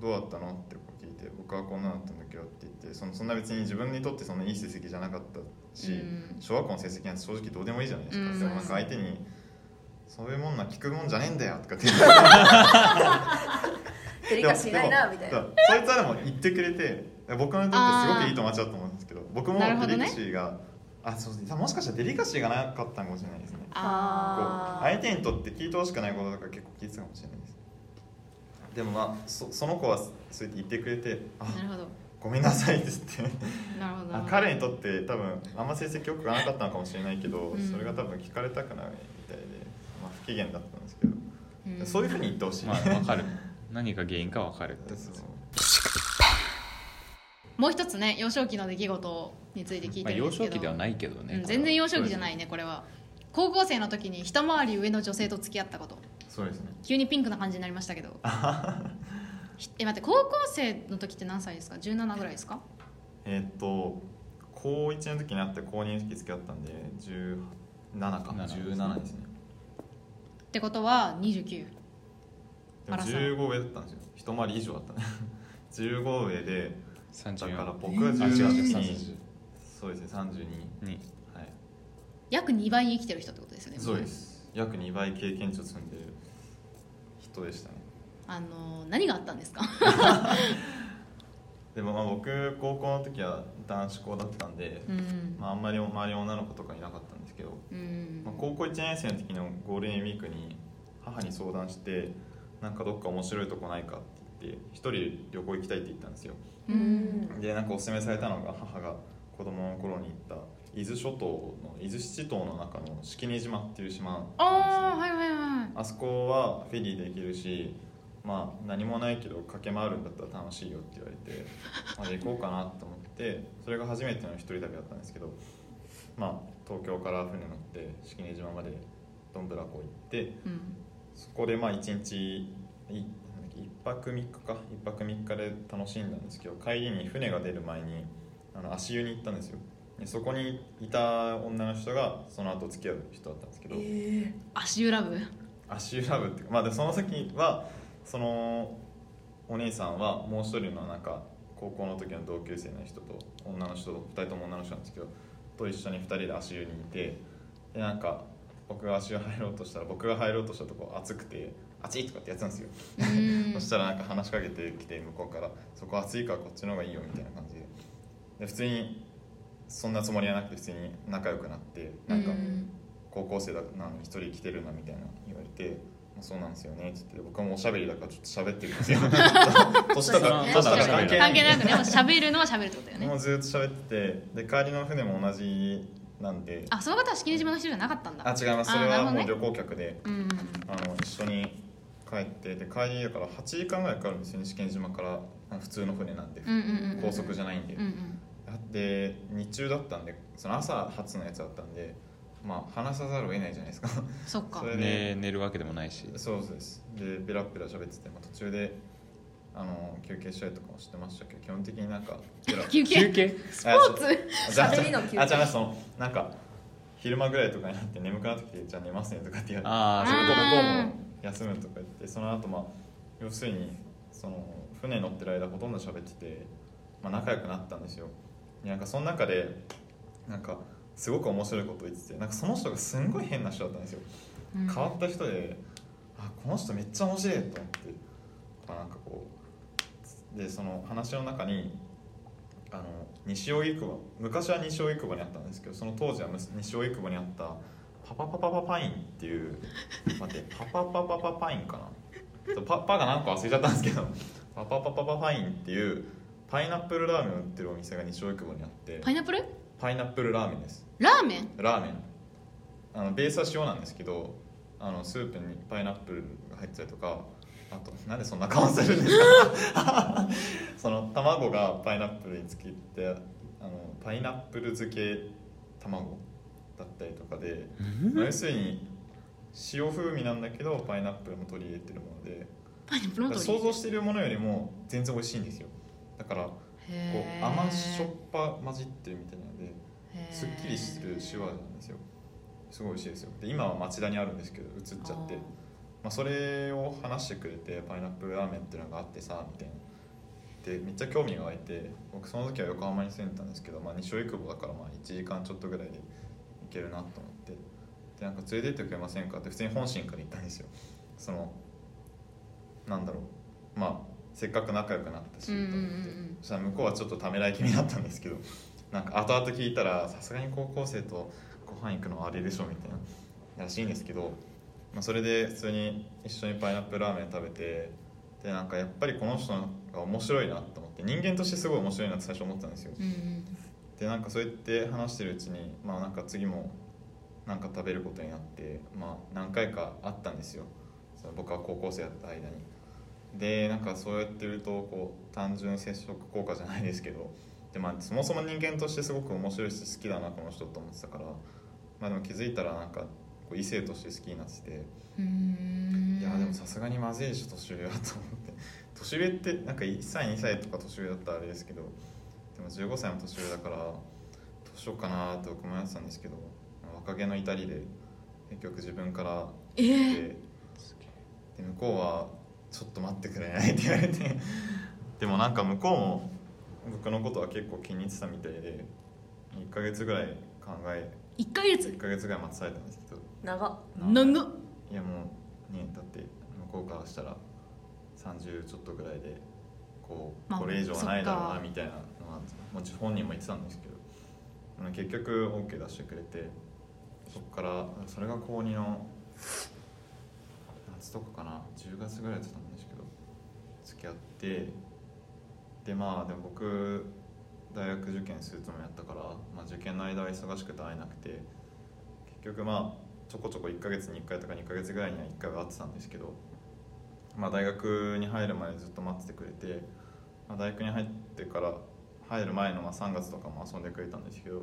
どうだったの？って聞いて僕はこんなだったんだけどって言ってそのそんな別に自分にとってそんないい成績じゃなかったし、うん。小学校の成績なんて正直どうでもいいじゃないですか、うん。でもなんか相手に「そういうもんな聞くもんじゃねえんだよ」とかって言って。デリカシーないなみたいな。でもそいつはでも言ってくれて僕にとってすごくいい友達だと思うんですけど僕もデリカシーが、あそうもしかしたらデリカシーがなかったのかもしれないですね。相手にとって聞いてほしくないこととか結構聞いてたかもしれないです。でもまあそその子はそうやって言ってくれて「あなるほどごめんなさい」って。言って彼にとって多分あんま成績良くなかったのかもしれないけど、うん。それが多分聞かれたくないみたいで、まあ、不機嫌だったんですけど、うん。そういうふうに言ってほしい、まあ分かる。何が原因か分かるってそう。もう一つね幼少期の出来事について聞いまあ、幼てるんですけど、少期ではないけどね、うん全然幼少期じゃいないねこれは。高校生の時に一回り上の女性と付き合ったこと。そうですね。急にピンクな感じになりましたけど。ひ え待って高校生の時って何歳ですか？17ぐらいですか？えーっと高1の時になって高2の時付き合ったんで17か。17 17ですね。ってことは29でもあらさ15上だったんですよ。一回り以上だった。ね15上でだ34から僕はあ違う違う17 32にそうですね32にはい。約2倍生きてる人ってことですよねそうです。約2倍経験値を積んでる人でしたねあの何があったんですか？でもまあ僕高校の時は男子校だったんで、うん。まあ、あんまり周りの女の子とかいなかったんですけど、うんまあ、高校1年生の時のゴールデンウィークに母に相談してなんかどっか面白いとこないかって言って一人旅行行きたいって言ったんですよ。うん。でなんかおすすめされたのが母が子供の頃に行った伊豆諸島の伊豆七島の中の式根島っていう島なんですよ。ああはいはいはい。あそこはフェリーで行けるしまあ何もないけど駆け回るんだったら楽しいよって言われて まあで行こうかなと思ってそれが初めての一人旅だったんですけどまあ東京から船乗って式根島までどんぶらこ行ってうん。そこでまあ一日いなんだっけ一泊3日か1泊3日で楽しんだんですけど帰りに船が出る前にあの足湯に行ったんですよ。でそこにいた女の人がその後付き合う人だったんですけど、足湯ラブ？足湯ラブっていうかまあでその時はそのお姉さんはもう一人のなんか高校の時の同級生の人と女の人と2人とも女の人なんですけどと一緒に2人で足湯にいてでなんか僕が足湯入ろうとしたら僕が入ろうとしたとこ暑くて「暑い!」とかってやってたんですよ。うん。そしたらなんか話しかけてきて向こうから「そこ暑いからこっちの方がいいよ」みたいな感じで。で普通にそんなつもりはなくて普通に仲良くなってなんかうん。高校生だなのに一人来てるなみたいな言われて「まあ、そうなんですよね」って言って。僕もおしゃべりだからちょっと喋ってるんですよ。年とか年とか関係関係なくねもう喋るのは喋るってことだよね。もうずっと喋っててで帰りの船も同じなんで。あその方は式根島の人じゃなかったんだ。あ違います。それはもう旅行客でうんあの一緒に帰ってで帰りだから8時間ぐらいかかるんですよね試験島から。あ普通の船なんで。うんうんうんうん高速じゃないんで。うんうん。で日中だったんでその朝初のやつだったんでまあ話さざるを得ないじゃないですか。そっか。それね寝るわけでもないし。そうです。でベラベラ喋ってて、まあ、途中であの休憩したりとかもしてましたけど基本的になんか ベラ休憩？憩？スポーツ？じゃあ喋りの休憩？あじゃあそのなんか昼間ぐらいとかになって眠くなってきてじゃあ寝ますねとかって言われてあそういうこ向こうも休むとか言ってその後まあ要するにその船に乗ってる間ほとんど喋ってて、まあ、仲良くなったんですよでなんかその中でなんかすごく面白いこと言っててなんかその人がすんごい変な人だったんですよ。うん。変わった人であこの人めっちゃ面白いと思ってまあなんかこうでその話の中にあの西荻窪昔は西荻窪にあったんですけどその当時はむ西荻窪にあったパパパパパパインっていう待ってパパパパパパインかな？パパが何個忘れちゃったんですけどパパパパパパインっていうパイナップルラーメンを売ってるお店が西荻窪にあってパイナップル？パイナップルラーメンですラーメン？ラーメン。あのベースは塩なんですけどあのスープにパイナップルが入ってたりとかあとなんでそんな顔するんですか？その卵がパイナップルにつけてあのパイナップル漬け卵だったりとかで、まあ要するに塩風味なんだけどパイナップルも取り入れてるもので想像しているものよりも全然美味しいんですよ。だからこう甘しょっぱ混じってるみたいなすっきりしてる塩味なんですよ。すごい美味しいですよ。で今は町田にあるんですけど移っちゃって。まあ、それを話してくれてパイナップルラーメンっていうのがあってさみたいな。でめっちゃ興味が湧いて僕その時は横浜に住んでたんですけど、まあ、西荻窪だからまあ1時間ちょっとぐらいで行けるなと思って。でなんか連れてってくれませんかって普通に本心から言ったんですよ。そのなんだろう。まあせっかく仲良くなったしと思って、うん。そしたら向こうはちょっとためらい気味だったんですけどなんか後々聞いたらさすがに高校生とご飯行くのはあれでしょみたいならしいんですけど、まあ、それで普通に一緒にパイナップルラーメン食べてでなんかやっぱりこの人が面白いなと思って人間としてすごい面白いなって最初思ってたんですよ。うんうん。でなんかそうやって話してるうちにまあなんか次もなんか食べることになってまあ何回かあったんですよ。その僕は高校生だった間に。でなんかそうやってるとこう単純接触効果じゃないですけどで、まあ、そもそも人間としてすごく面白いし好きだなこの人と思ってたから、まあ、でも気づいたらなんかこう異性として好きになってていやでもさすがにまずいでしょ年上はと思って。年上ってなんか1歳2歳とか年上だったらあれですけどでも15歳も年上だからどうしようかなって僕もやってたんですけど若気の至りで結局自分からえ言って、ーで向こうは「ちょっと待ってくれない?」って言われて。でもなんか向こうも僕のことは結構気に入ってたみたいで1ヶ月ぐらい考え一ヶ月？1ヶ月ぐらい待たされたんですけど。長っ。長っ。いやもうねだって向こうからしたら30ちょっとぐらいでこうまあこれ以上はないだろうなみたいなのはもち本人も言ってたんですけどうん結局 OK 出してくれてそっからそれが高2の夏とかかな10月ぐらいだったんですけど付き合ってでまあでも僕大学受験するつもりだったから、まあ、受験の間は忙しくて会えなくて結局まあちょこちょこ1ヶ月に1回とか2ヶ月ぐらいには1回は会ってたんですけど、まあ、大学に入るまでずっと待っててくれて、まあ、大学に入ってから入る前のまあ3月とかも遊んでくれたんですけど、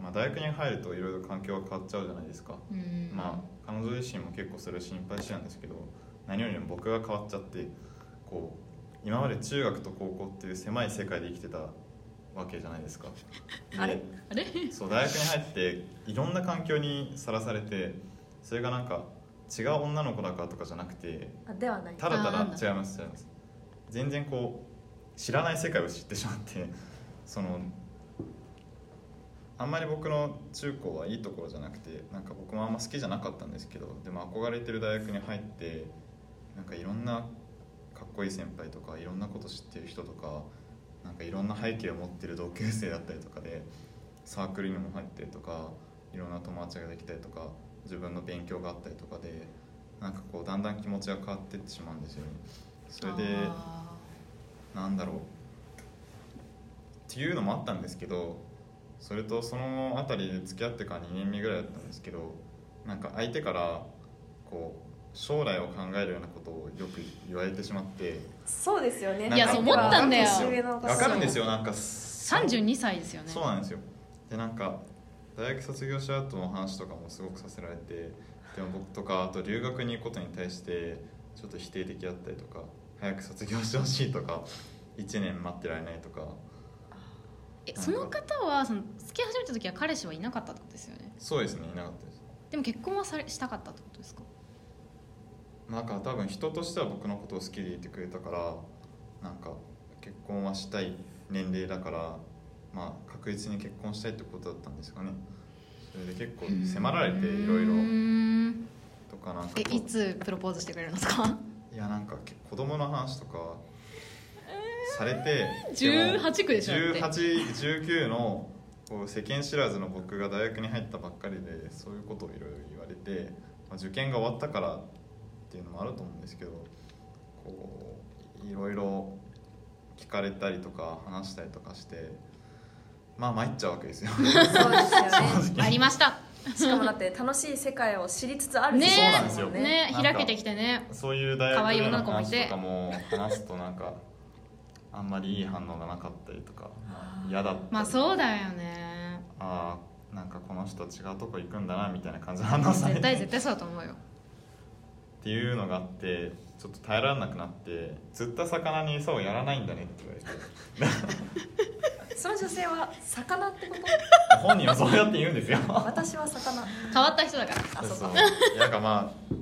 まあ、大学に入るといろいろ環境が変わっちゃうじゃないですか、うん。まあ彼女自身も結構それを心配してたんですけど何よりも僕が変わっちゃってこう今まで中学と高校っていう狭い世界で生きてたわけじゃないですか。であれ？あれ？そう大学に入っていろんな環境にさらされてそれがなんか違う女の子だからとかじゃなくてあではない。ただただ違います。違います全然こう知らない世界を知ってしまって そのあんまり僕の中高はいいところじゃなくてなんか僕もあんま好きじゃなかったんですけどでも憧れてる大学に入ってなんかいろんなかっこいい先輩とかいろんなこと知ってる人とかなんかいろんな背景を持ってる同級生だったりとかでサークルにも入ってとかいろんな友達ができたりとか自分の勉強があったりとかでなんかこうだんだん気持ちが変わっていってしまうんですよね。それであなんだろう。っていうのもあったんですけどそれとその辺りで付き合ってから2年目ぐらいだったんですけどなんか相手からこう将来を考えるようなことをよく言われてしまってそうですよね。いやそう思ったんだよ。わかるんですよ。なんか32歳ですよね。そうなんですよ。でなんか大学卒業した後の話とかもすごくさせられてでも僕とかあと留学に行くことに対してちょっと否定的だったりとか早く卒業してほしいとか1年待ってられないとか。えその方はその付き始めた時は彼氏はいなかったってことですよね？そうですねいなかったです。でも結婚はされしたかったってことですか？なんか多分人としては僕のことを好きでいてくれたからなんか結婚はしたい年齢だからまあ確実に結婚したいってことだったんですかね。それで結構迫られていろいうろとかなんかえいつプロポーズしてくれるんですか？いやなんかけ子供の話とか。されて、18区でしょだって。1819のこう世間知らずの僕が大学に入ったばっかりでそういうことをいろいろ言われて、まあ、受験が終わったからっていうのもあると思うんですけどこういろいろ聞かれたりとか話したりとかしてまあ参っちゃうわけですよ。そうですよね。ありました。しかもだって楽しい世界を知りつつあるねそうなんですよ。ねなんか開けてきてね。そういう大学可愛いでの女の子もいて。話とかも話すとなんかあんまりいい反応がなかったりとか、まあ嫌だったりまあそうだよね。ああなんかこの人違うとこ行くんだなみたいな感じの反応されて。っ絶対絶対そうだと思うよていうのがあってちょっと耐えられなくなって釣った魚に餌をやらないんだねって言われて。その女性は魚ってこと？本人はそうやって言うんですよ。私は魚。変わった人だから。あそうか。いやなんかまあ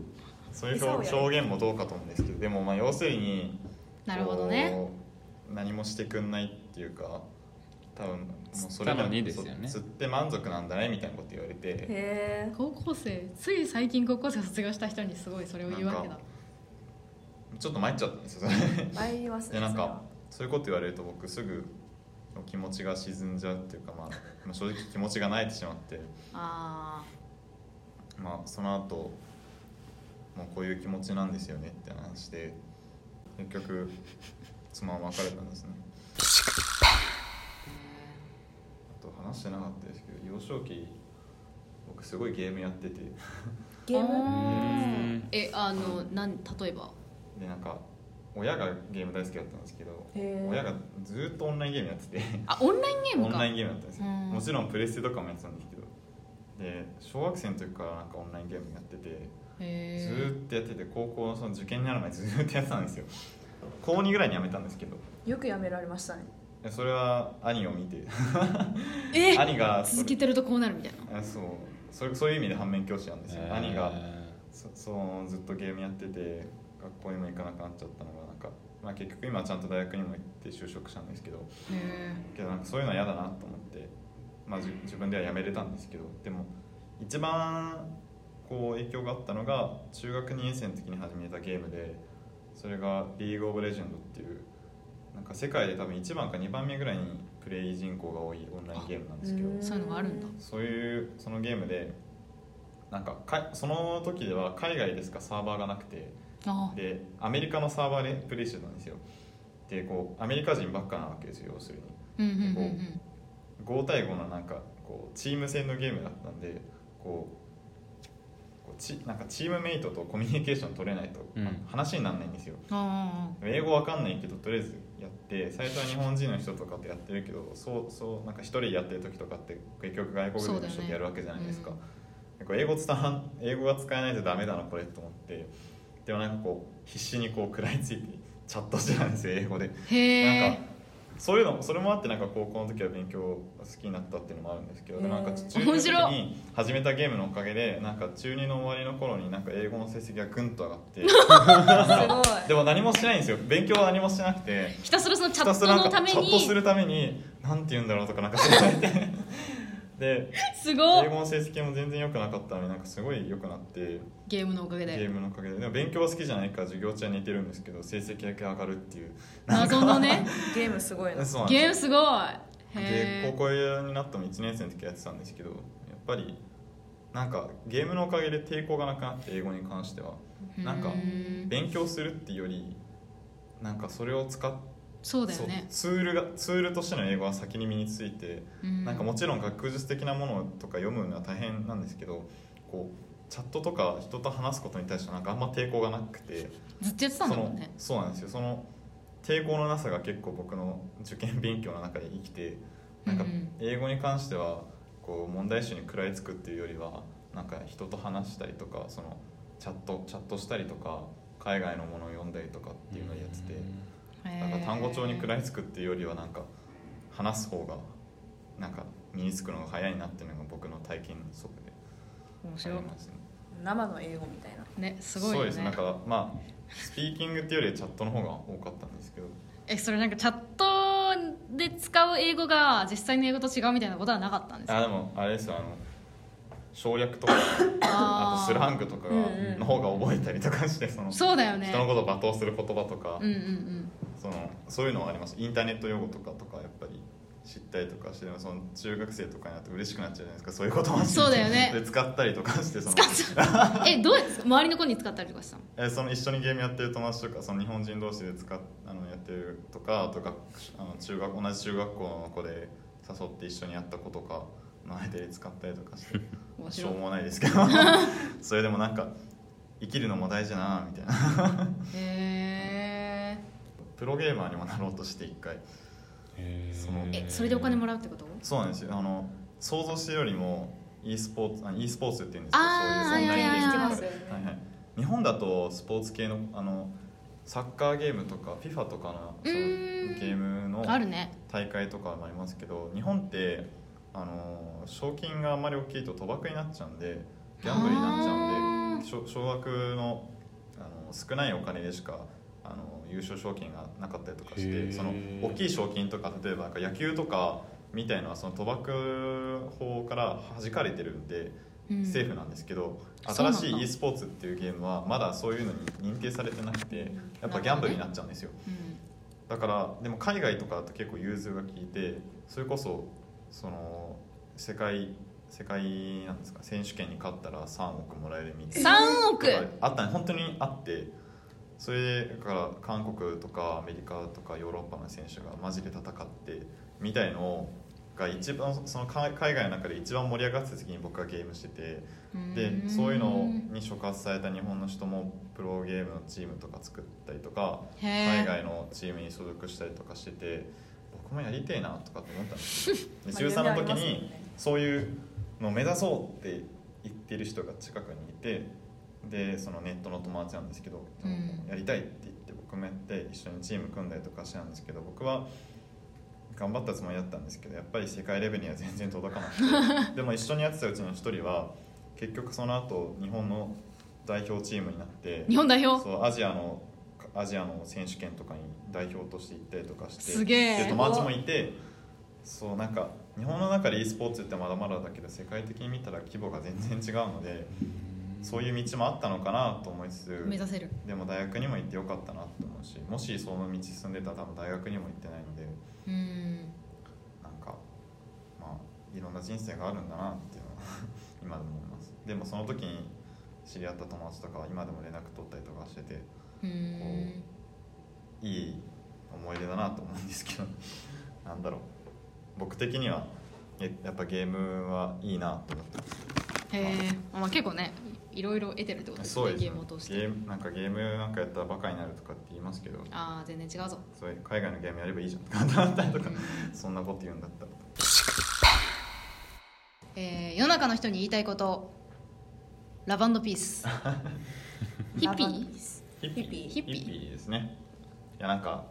そういう表現もどうかと思うんですけどでもまあ要するになるほどね。何もしてくんないっていうか多分もうそ釣ったのにですよね。釣って満足なんだねみたいなこと言われて。へえ高校生つい最近高校生卒業した人にすごいそれを言うわけだ。ちょっと参っちゃったんですよ参りますねでなんかそういうこと言われると僕すぐ気持ちが沈んじゃうっていうか、まあ、まあ正直気持ちが慣れてしまって、あまあ、その後もうこういう気持ちなんですよねって話で結局妻は別れたんですね話してなかったですけど幼少期僕すごいゲームやってて。ー ゲーム？えあのなん例えば？でなんか親がゲーム大好きだったんですけど親がずっとオンラインゲームやってて。あオンラインゲームか。オンラインゲームだったんですよ。うん。もちろんプレステとかもやってたんですけど。で小学生の時からなんかオンラインゲームやっててへずーっとやってて高校のその受験になる前ずーっとやってたんですよ。高2ぐらいにやめたんですけど。よくやめられましたね。でそれは兄を見て。え兄がそ続けてるとこうなるみたいな。あそう。それそういう意味で反面教師なんですよ、えー。兄がそそうずっとゲームやってて学校にも行かなくなっちゃったのがなんか、まあ、結局今はちゃんと大学にも行って就職したんですけどへけどなんかそういうのは嫌だなと思って、まあ、じ自分ではやめれたんですけどでも一番こう影響があったのが中学2年生の時に始めたゲームでそれが「リーグ・オブ・レジェンド」っていうなんか世界で多分1番か2番目ぐらいにプレイ人口が多いオンラインゲームなんですけど。うんそういうのがあるんだ。そういうそのゲームでなんかかその時では海外でしかサーバーがなくてあでアメリカのサーバーでプレイしてたんですよ。でこうアメリカ人ばっかなわけですよ要するに。うんうんうんうん。5対5のなんかこうチーム戦のゲームだったんでこうこうちなんかチームメイトとコミュニケーション取れないと、うん。話にならないんですよ。あ英語わかんないけどとりあえずやって最初は日本人の人とかってやってるけどそうそうなんか一人やってる時とかって結局外国人の人とやるわけじゃないですか、でこう英語伝わん英語が使えないとダメだなこれと思ってでもなんかこう必死にこう食らいついてチャットしてたんですよ英語で。なんかそういうのそれもあってなんか高校の時は勉強好きになったっていうのもあるんですけど、なん。かうん中2の時に始めたゲームのおかげでなんか中2の終わりの頃になんか英語の成績がぐんと上がって でも何もしないんですよ。勉強は何もしてなくて。ひたすらそのチャットのためかチャットすにるためになんて言うんだろうとかなんか調べてですごい英語の成績も全然良くなかったのになんかすごい良くなって。ゲームのおかげゲでームのおかげで。でも勉強は好きじゃないから授業中は似てるんですけど成績だけ上がるっていう。謎のね。ゲームすごいな。ゲームすごい。でへ高校になっても1年生の時やってたんですけどやっぱりなんかゲームのおかげで抵抗がなくなって英語に関しては。えなんかうん。勉強するっていうよりなんかそれを使っそうそうだよね。ツールがツールとしての英語は先に身について、うん。なんかもちろん学術的なものとか読むのは大変なんですけどこうチャットとか人と話すことに対してはなんかあんま抵抗がなくてずっとやってたんそのだもんね。そうなんですよ。その抵抗のなさが結構僕の受験勉強の中で生きてなんかうん英語に関してはこう問題集に食らいつくっていうよりはなんか人と話したりとかそのチャットチャットしたりとか海外のものを読んだりとかっていうのをやってて。なんか単語帳に食らいつくっていうよりはなんか話す方がなんか身につくのが早いなっていうのが僕の体験則であ面白い。りますね。生の英語みたいな。ねすごいよね。そうです。なんかまあスピーキングっていうよりチャットの方が多かったんですけど。えそれなんかチャットで使う英語が実際の英語と違うみたいなことはなかったんですか？あでもあれですよ。あの省略とかあとスラングとかの方が覚えたりとかしてそのそうだよね。人のことを罵倒する言葉とか、うんうんうんそのそういうのはあります。インターネット用語とかとかやっぱり知ったりとかしてその中学生とかになって嬉しくなっちゃうじゃないですか。そういう言葉そうだよね。で使ったりとかしてそのえどうやって周りの子に使ったりとかしたの？えその一緒にゲームやってる友達とかその日本人同士で使っあのやってるとかあと学あの中学同じ中学校の子で誘って一緒にやった子とかの間で使ったりとかして。しょもないですけど。それでもなんか生きるのも大事だなみたいな。へプロゲーマーにもなろうとして一回。その。ええそれでお金もらうってこと？そうなんですよ。あの想像してるよりも e スポーツあ e スポーツっていうんですかあーそういうオンラインゲームとか。はいはい。日本だとスポーツ系のあのサッカーゲームとか FIFA とかのそのゲームのあるね。大会とかもありますけど日本ってあの賞金があんまり大きいと賭博になっちゃうんでギャンブルになっちゃうんで少少額のあの少ないお金でしかあの優勝賞金がなかったりとかしてその大きい賞金とか例えばなんか野球とかみたいのはその賭博法から弾かれてるんで、うん。セーフなんですけど新しい e スポーツっていうゲームはまだそういうのに認定されてなくてやっぱギャンブルになっちゃうんですよ。うん。だからでも海外とかだと結構融通が効いてそれこそその世界世界なんですか選手権に勝ったら3億もらえるみたいな。3億！あったね本当にあってそれから韓国とかアメリカとかヨーロッパの選手がマジで戦ってみたいのが一番その海海外の中で一番盛り上がってた時に僕はゲームしててでそういうのに触発された日本の人もプロゲームのチームとか作ったりとか海外のチームに所属したりとかしてて僕もやりてえなとかって思ったんですよ。でまあ中3の時にそういうのを目指そうって言ってる人が近くにいてでそのネットの友達なんですけど、うん。やりたいって言って僕もやって一緒にチーム組んだりとかしたんですけど僕は頑張ったつもりだったんですけどやっぱり世界レベルには全然届かなくて。でも一緒にやってたうちの一人は結局その後日本の代表チームになって日本代表？そうアジアのアジアの選手権とかに代表として行ったりとかしてすげえ。で友達もいてそうなんか日本の中で e スポーツってまだまだだけど世界的に見たら規模が全然違うのでそういう道もあったのかなと思いつつ目指せる。でも大学にも行ってよかったなって思うしもしその道進んでたら多分大学にも行ってないのでうん。なんかまあいろんな人生があるんだなっていうのは 今でも思います。でもその時に知り合った友達とかは今でも連絡取ったりとかしててうん。いい思い出だなと思うんですけど なんだろう。僕的にはえやっぱゲームはいいなと思ってます。へえまあ結構ねいろいろ得てるってことですね。そうです。ねゲームを通して。ゲームなんかゲームなんかやったらバカになるとかって言いますけど。ああ全然違うぞ。それ海外のゲームやればいいじゃんとかだったりとかうん。そんなこと言うんだったら。えー世の中の人に言いたいこと。ラバンー ピー？ス。ヒッピー。ヒッピー。ヒッピー。ヒッピーですね。やなんか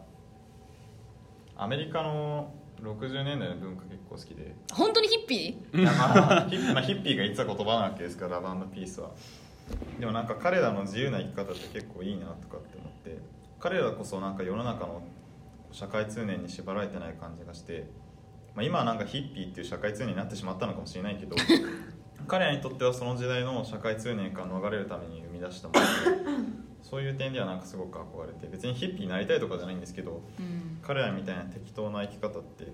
アメリカの60年代の文化結構好きで。本当にヒッピいやまあヒッまあヒッピーが言ってた言葉なわけですからラブピースはでもなんか彼らの自由な生き方って結構いいなとかって思って彼らこそなんか世の中の社会通念に縛られてない感じがして、まあ、今はなんかヒッピーっていう社会通念になってしまったのかもしれないけど 彼らにとってはその時代の社会通念から逃れるために生み出したものでそういう点ではなんかすごく憧れて別にヒッピーになりたいとかじゃないんですけどーうん彼らみたいな適当な生き方って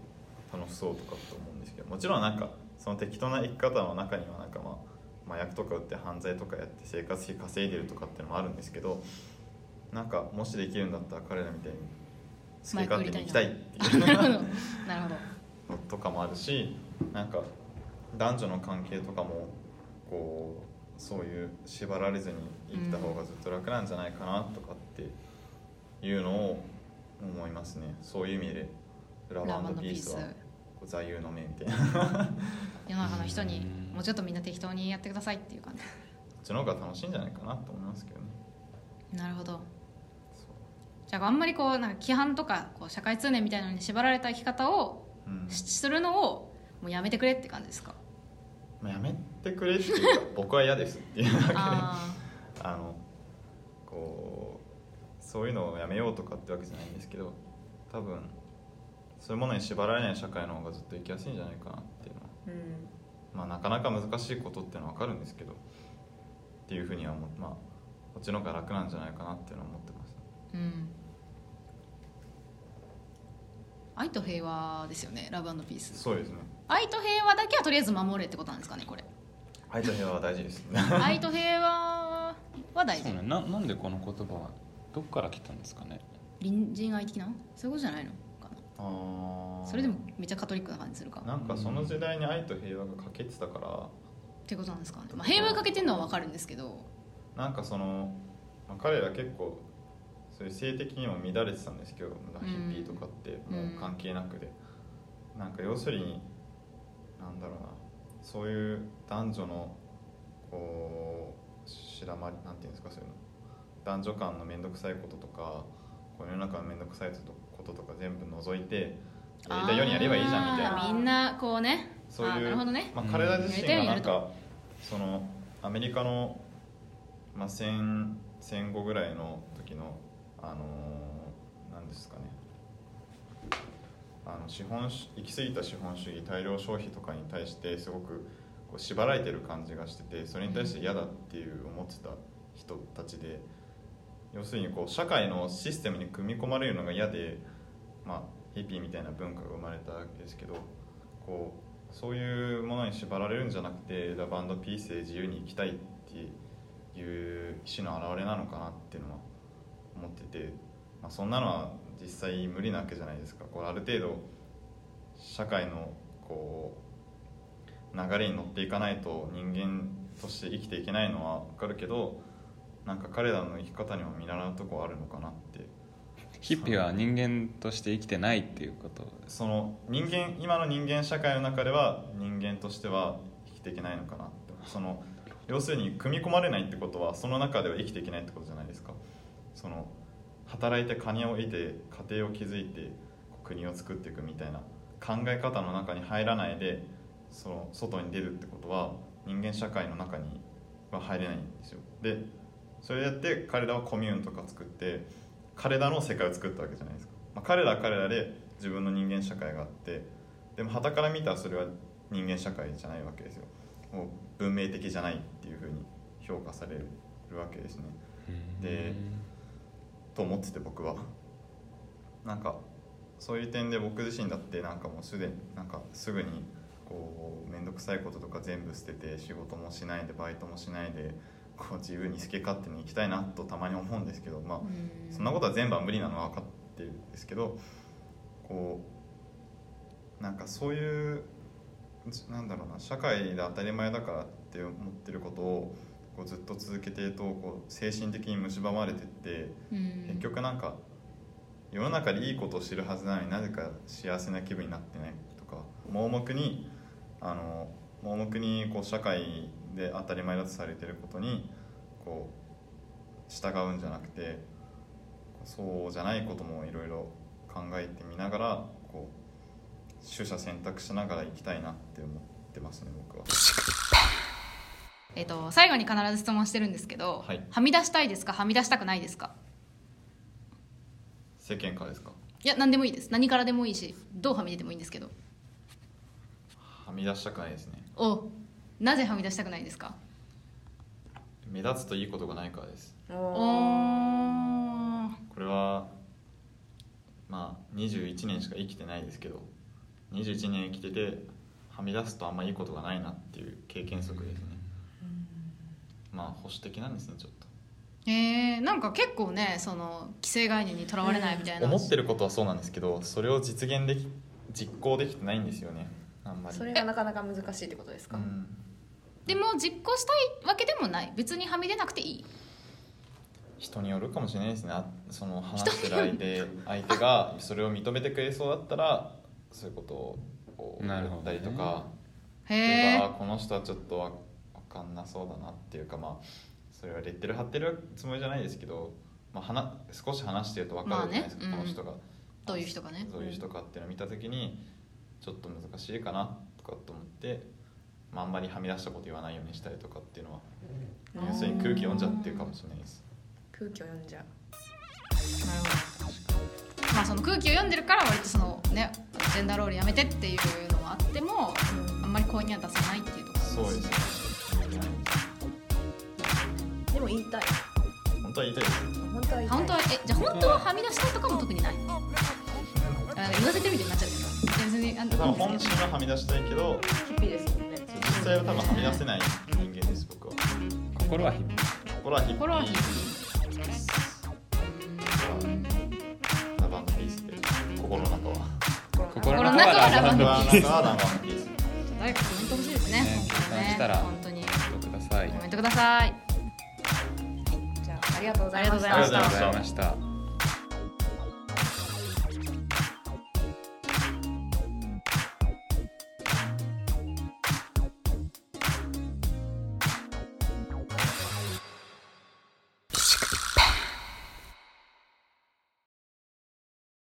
楽しそうとかって思うんですけどもちろんなんかその適当な生き方の中にはなんかまあ麻薬とか売って犯罪とかやって生活費稼いでるとかっていうのもあるんですけどなんかもしできるんだったら彼らみたいに好き勝手に生きたいっていう。なるほど。のとかもあるしなんか男女の関係とかもこうそういう縛られずに生きた方がずっと楽なんじゃないかなとかっていうのを思いますね。そういう意味でラブピースは座右の銘みたいな。こ 世の中の人にうんもうちょっとみんな適当にやってくださいっていう感じ。っちの方が楽しいんじゃないかなと思いますけどね。なるほど。じゃああんまりこうなんか規範とかこう社会通念みたいなのに縛られた生き方をうん。しするのをもうやめてくれって感じですか？まあ、やめてくれっていうか僕は嫌ですっていうだけで。ああのこうそういうのをやめようとかってわけじゃないんですけど多分そういうものに縛られない社会の方がずっと生きやすいんじゃないかなっていうのは、うんまあ、なかなか難しいことっていうのは分かるんですけどっていうふうには思まあこっちの方が楽なんじゃないかなっていうのは思ってます。ーうん。愛と平和ですよねラブピース。そうですね。愛と平和だけはとりあえず守れってことなんですかねこれ。愛と平和は大事です。ね 愛と平和は大事。そうね。ななんでこの言葉はどっから来たんですかね。隣人愛的な？そういうことじゃないの？それでもめっちゃカトリックな感じするか。なんかその時代に愛と平和が欠けてたから。ってことなんですかね、まあ、平和かけてるのは分かるんですけど。なんかその、まあ、彼ら結構そういう性的にも乱れてたんですけど、ヒッピーとかってもう関係なくで、なんか要するになんだろうな。そういう男女のこうしらまりなんていうんですかそういうの。男女間の面倒くさいこととかこの世の中の面倒くさいこととか全部除いてやりたいようにやればいいじゃんみたいな。みんなこうね。そういうあーなるほどね。まあ、彼ら自身がなん。やりたいようにやるかそのアメリカの、まあ、戦戦後ぐらいの時のあのーなんですかね。あの資本主行き過ぎた資本主義大量消費とかに対してすごくこう縛られてる感じがしててそれに対して嫌だっていう思ってた人たちで要するにこう社会のシステムに組み込まれるのが嫌で、まあ、ヒッピーみたいな文化が生まれたわけですけどこうそういうものに縛られるんじゃなくてラブピースで自由に生きたいっていう意思の表れなのかなっていうのは思ってて、まあ、そんなのは実際無理なわけじゃないですか。こうある程度社会のこう流れに乗っていかないと人間として生きていけないのは分かるけどなんか彼らの生き方にも見習うとこあるのかなってヒッピーは人間として生きてないっていうことその人間今の人間社会の中では人間としては生きていけないのかなって。その要するに組み込まれないってことはその中では生きていけないってことじゃないですか。その働いて金を得て家庭を築いて国を作っていくみたいな考え方の中に入らないでその外に出るってことは人間社会の中には入れないんですよ。でそれやって彼らはコミューンとか作って彼らの世界を作ったわけじゃないですか、まあ、彼らは彼らで自分の人間社会があってでも傍から見たらそれは人間社会じゃないわけですよ。もう文明的じゃないっていうふうに評価されるわけですね。でと思ってて僕は。なんかそういう点で僕自身だってなんかもうすでになんかすぐにこう面倒くさいこととか全部捨てて仕事もしないでバイトもしないでこう自由に好き勝手に生きたいなとたまに思うんですけどまあうん。そんなことは全部は無理なのは分かってるんですけどこうなんかそういうなんだろうな社会で当たり前だからって思ってることをこうずっと続けているとこう精神的に蝕まれてってうん。結局なんか世の中でいいことを知るはずなのになぜか幸せな気分になってないとか盲目にあの盲目にこう社会で当たり前だとされてることにこう従うんじゃなくてそうじゃないこともいろいろ考えてみながらこう取捨選択しながら行きたいなって思ってますね僕は。えっと最後に必ず質問してるんですけど、はい。はみ出したいですか？はみ出したくないですか？世間からですか？いや何でもいいです。何からでもいいしどうはみ出てもいいんですけど。はみ出したくないですね。おなぜはみ出したくないですか？目立つといいことがないからです。おおー。これはまあ21年しか生きてないですけど21年生きててはみ出すとあんまいいことがないなっていう経験則ですね。まあ保守的なんですねちょっと。えー、なんか結構ねその既成概念にとらわれないみたいな、思ってることはそうなんですけどそれを実現でき実行できてないんですよねあんまり。それがなかなか難しいってことですか、うんでも実行したいわけでもない。別にはみ出なくていい。人によるかもしれないですね。あその話してる相手相手がそれを認めてくれそうだったらそういうことを言ったりとか。へ例えばこの人はちょっとわ分かんなそうだなっていうかまあそれはレッテル貼ってるつもりじゃないですけど、まあ、はな少し話してると分かるじゃないですか、まあね。この人が。どういう人かね。どういう人かっていうのを見た時にちょっと難しいかなとかと思って、まあ、あんまりはみ出したこと言わないようにしたりとかっていうのは要するに空気読んじゃってるかもしれないです。空気を読んじゃう。なるほどまあその空気を読んでるから割とそのねジェンダーロールやめてっていうのもあってもあんまり声には出さないっていうところそうですね。でも言いたい。本当は言いたいです本当は言いたい。本当はえじゃあ本当ははみ出したいとかも特にない。あ言わせてみてになっちゃってる。から別にあの本心ははみ出したいけどヒッピーですね実際は多分はみ出せない人間です僕は。心はヒッピ心はヒッピー心はヒッですラバンピースで心の中は。心の中はラバンス中はラバンピース誰かコメント欲しいですねね本当共感したら本当に。ーしてください。コメントください。じゃあありがとうございました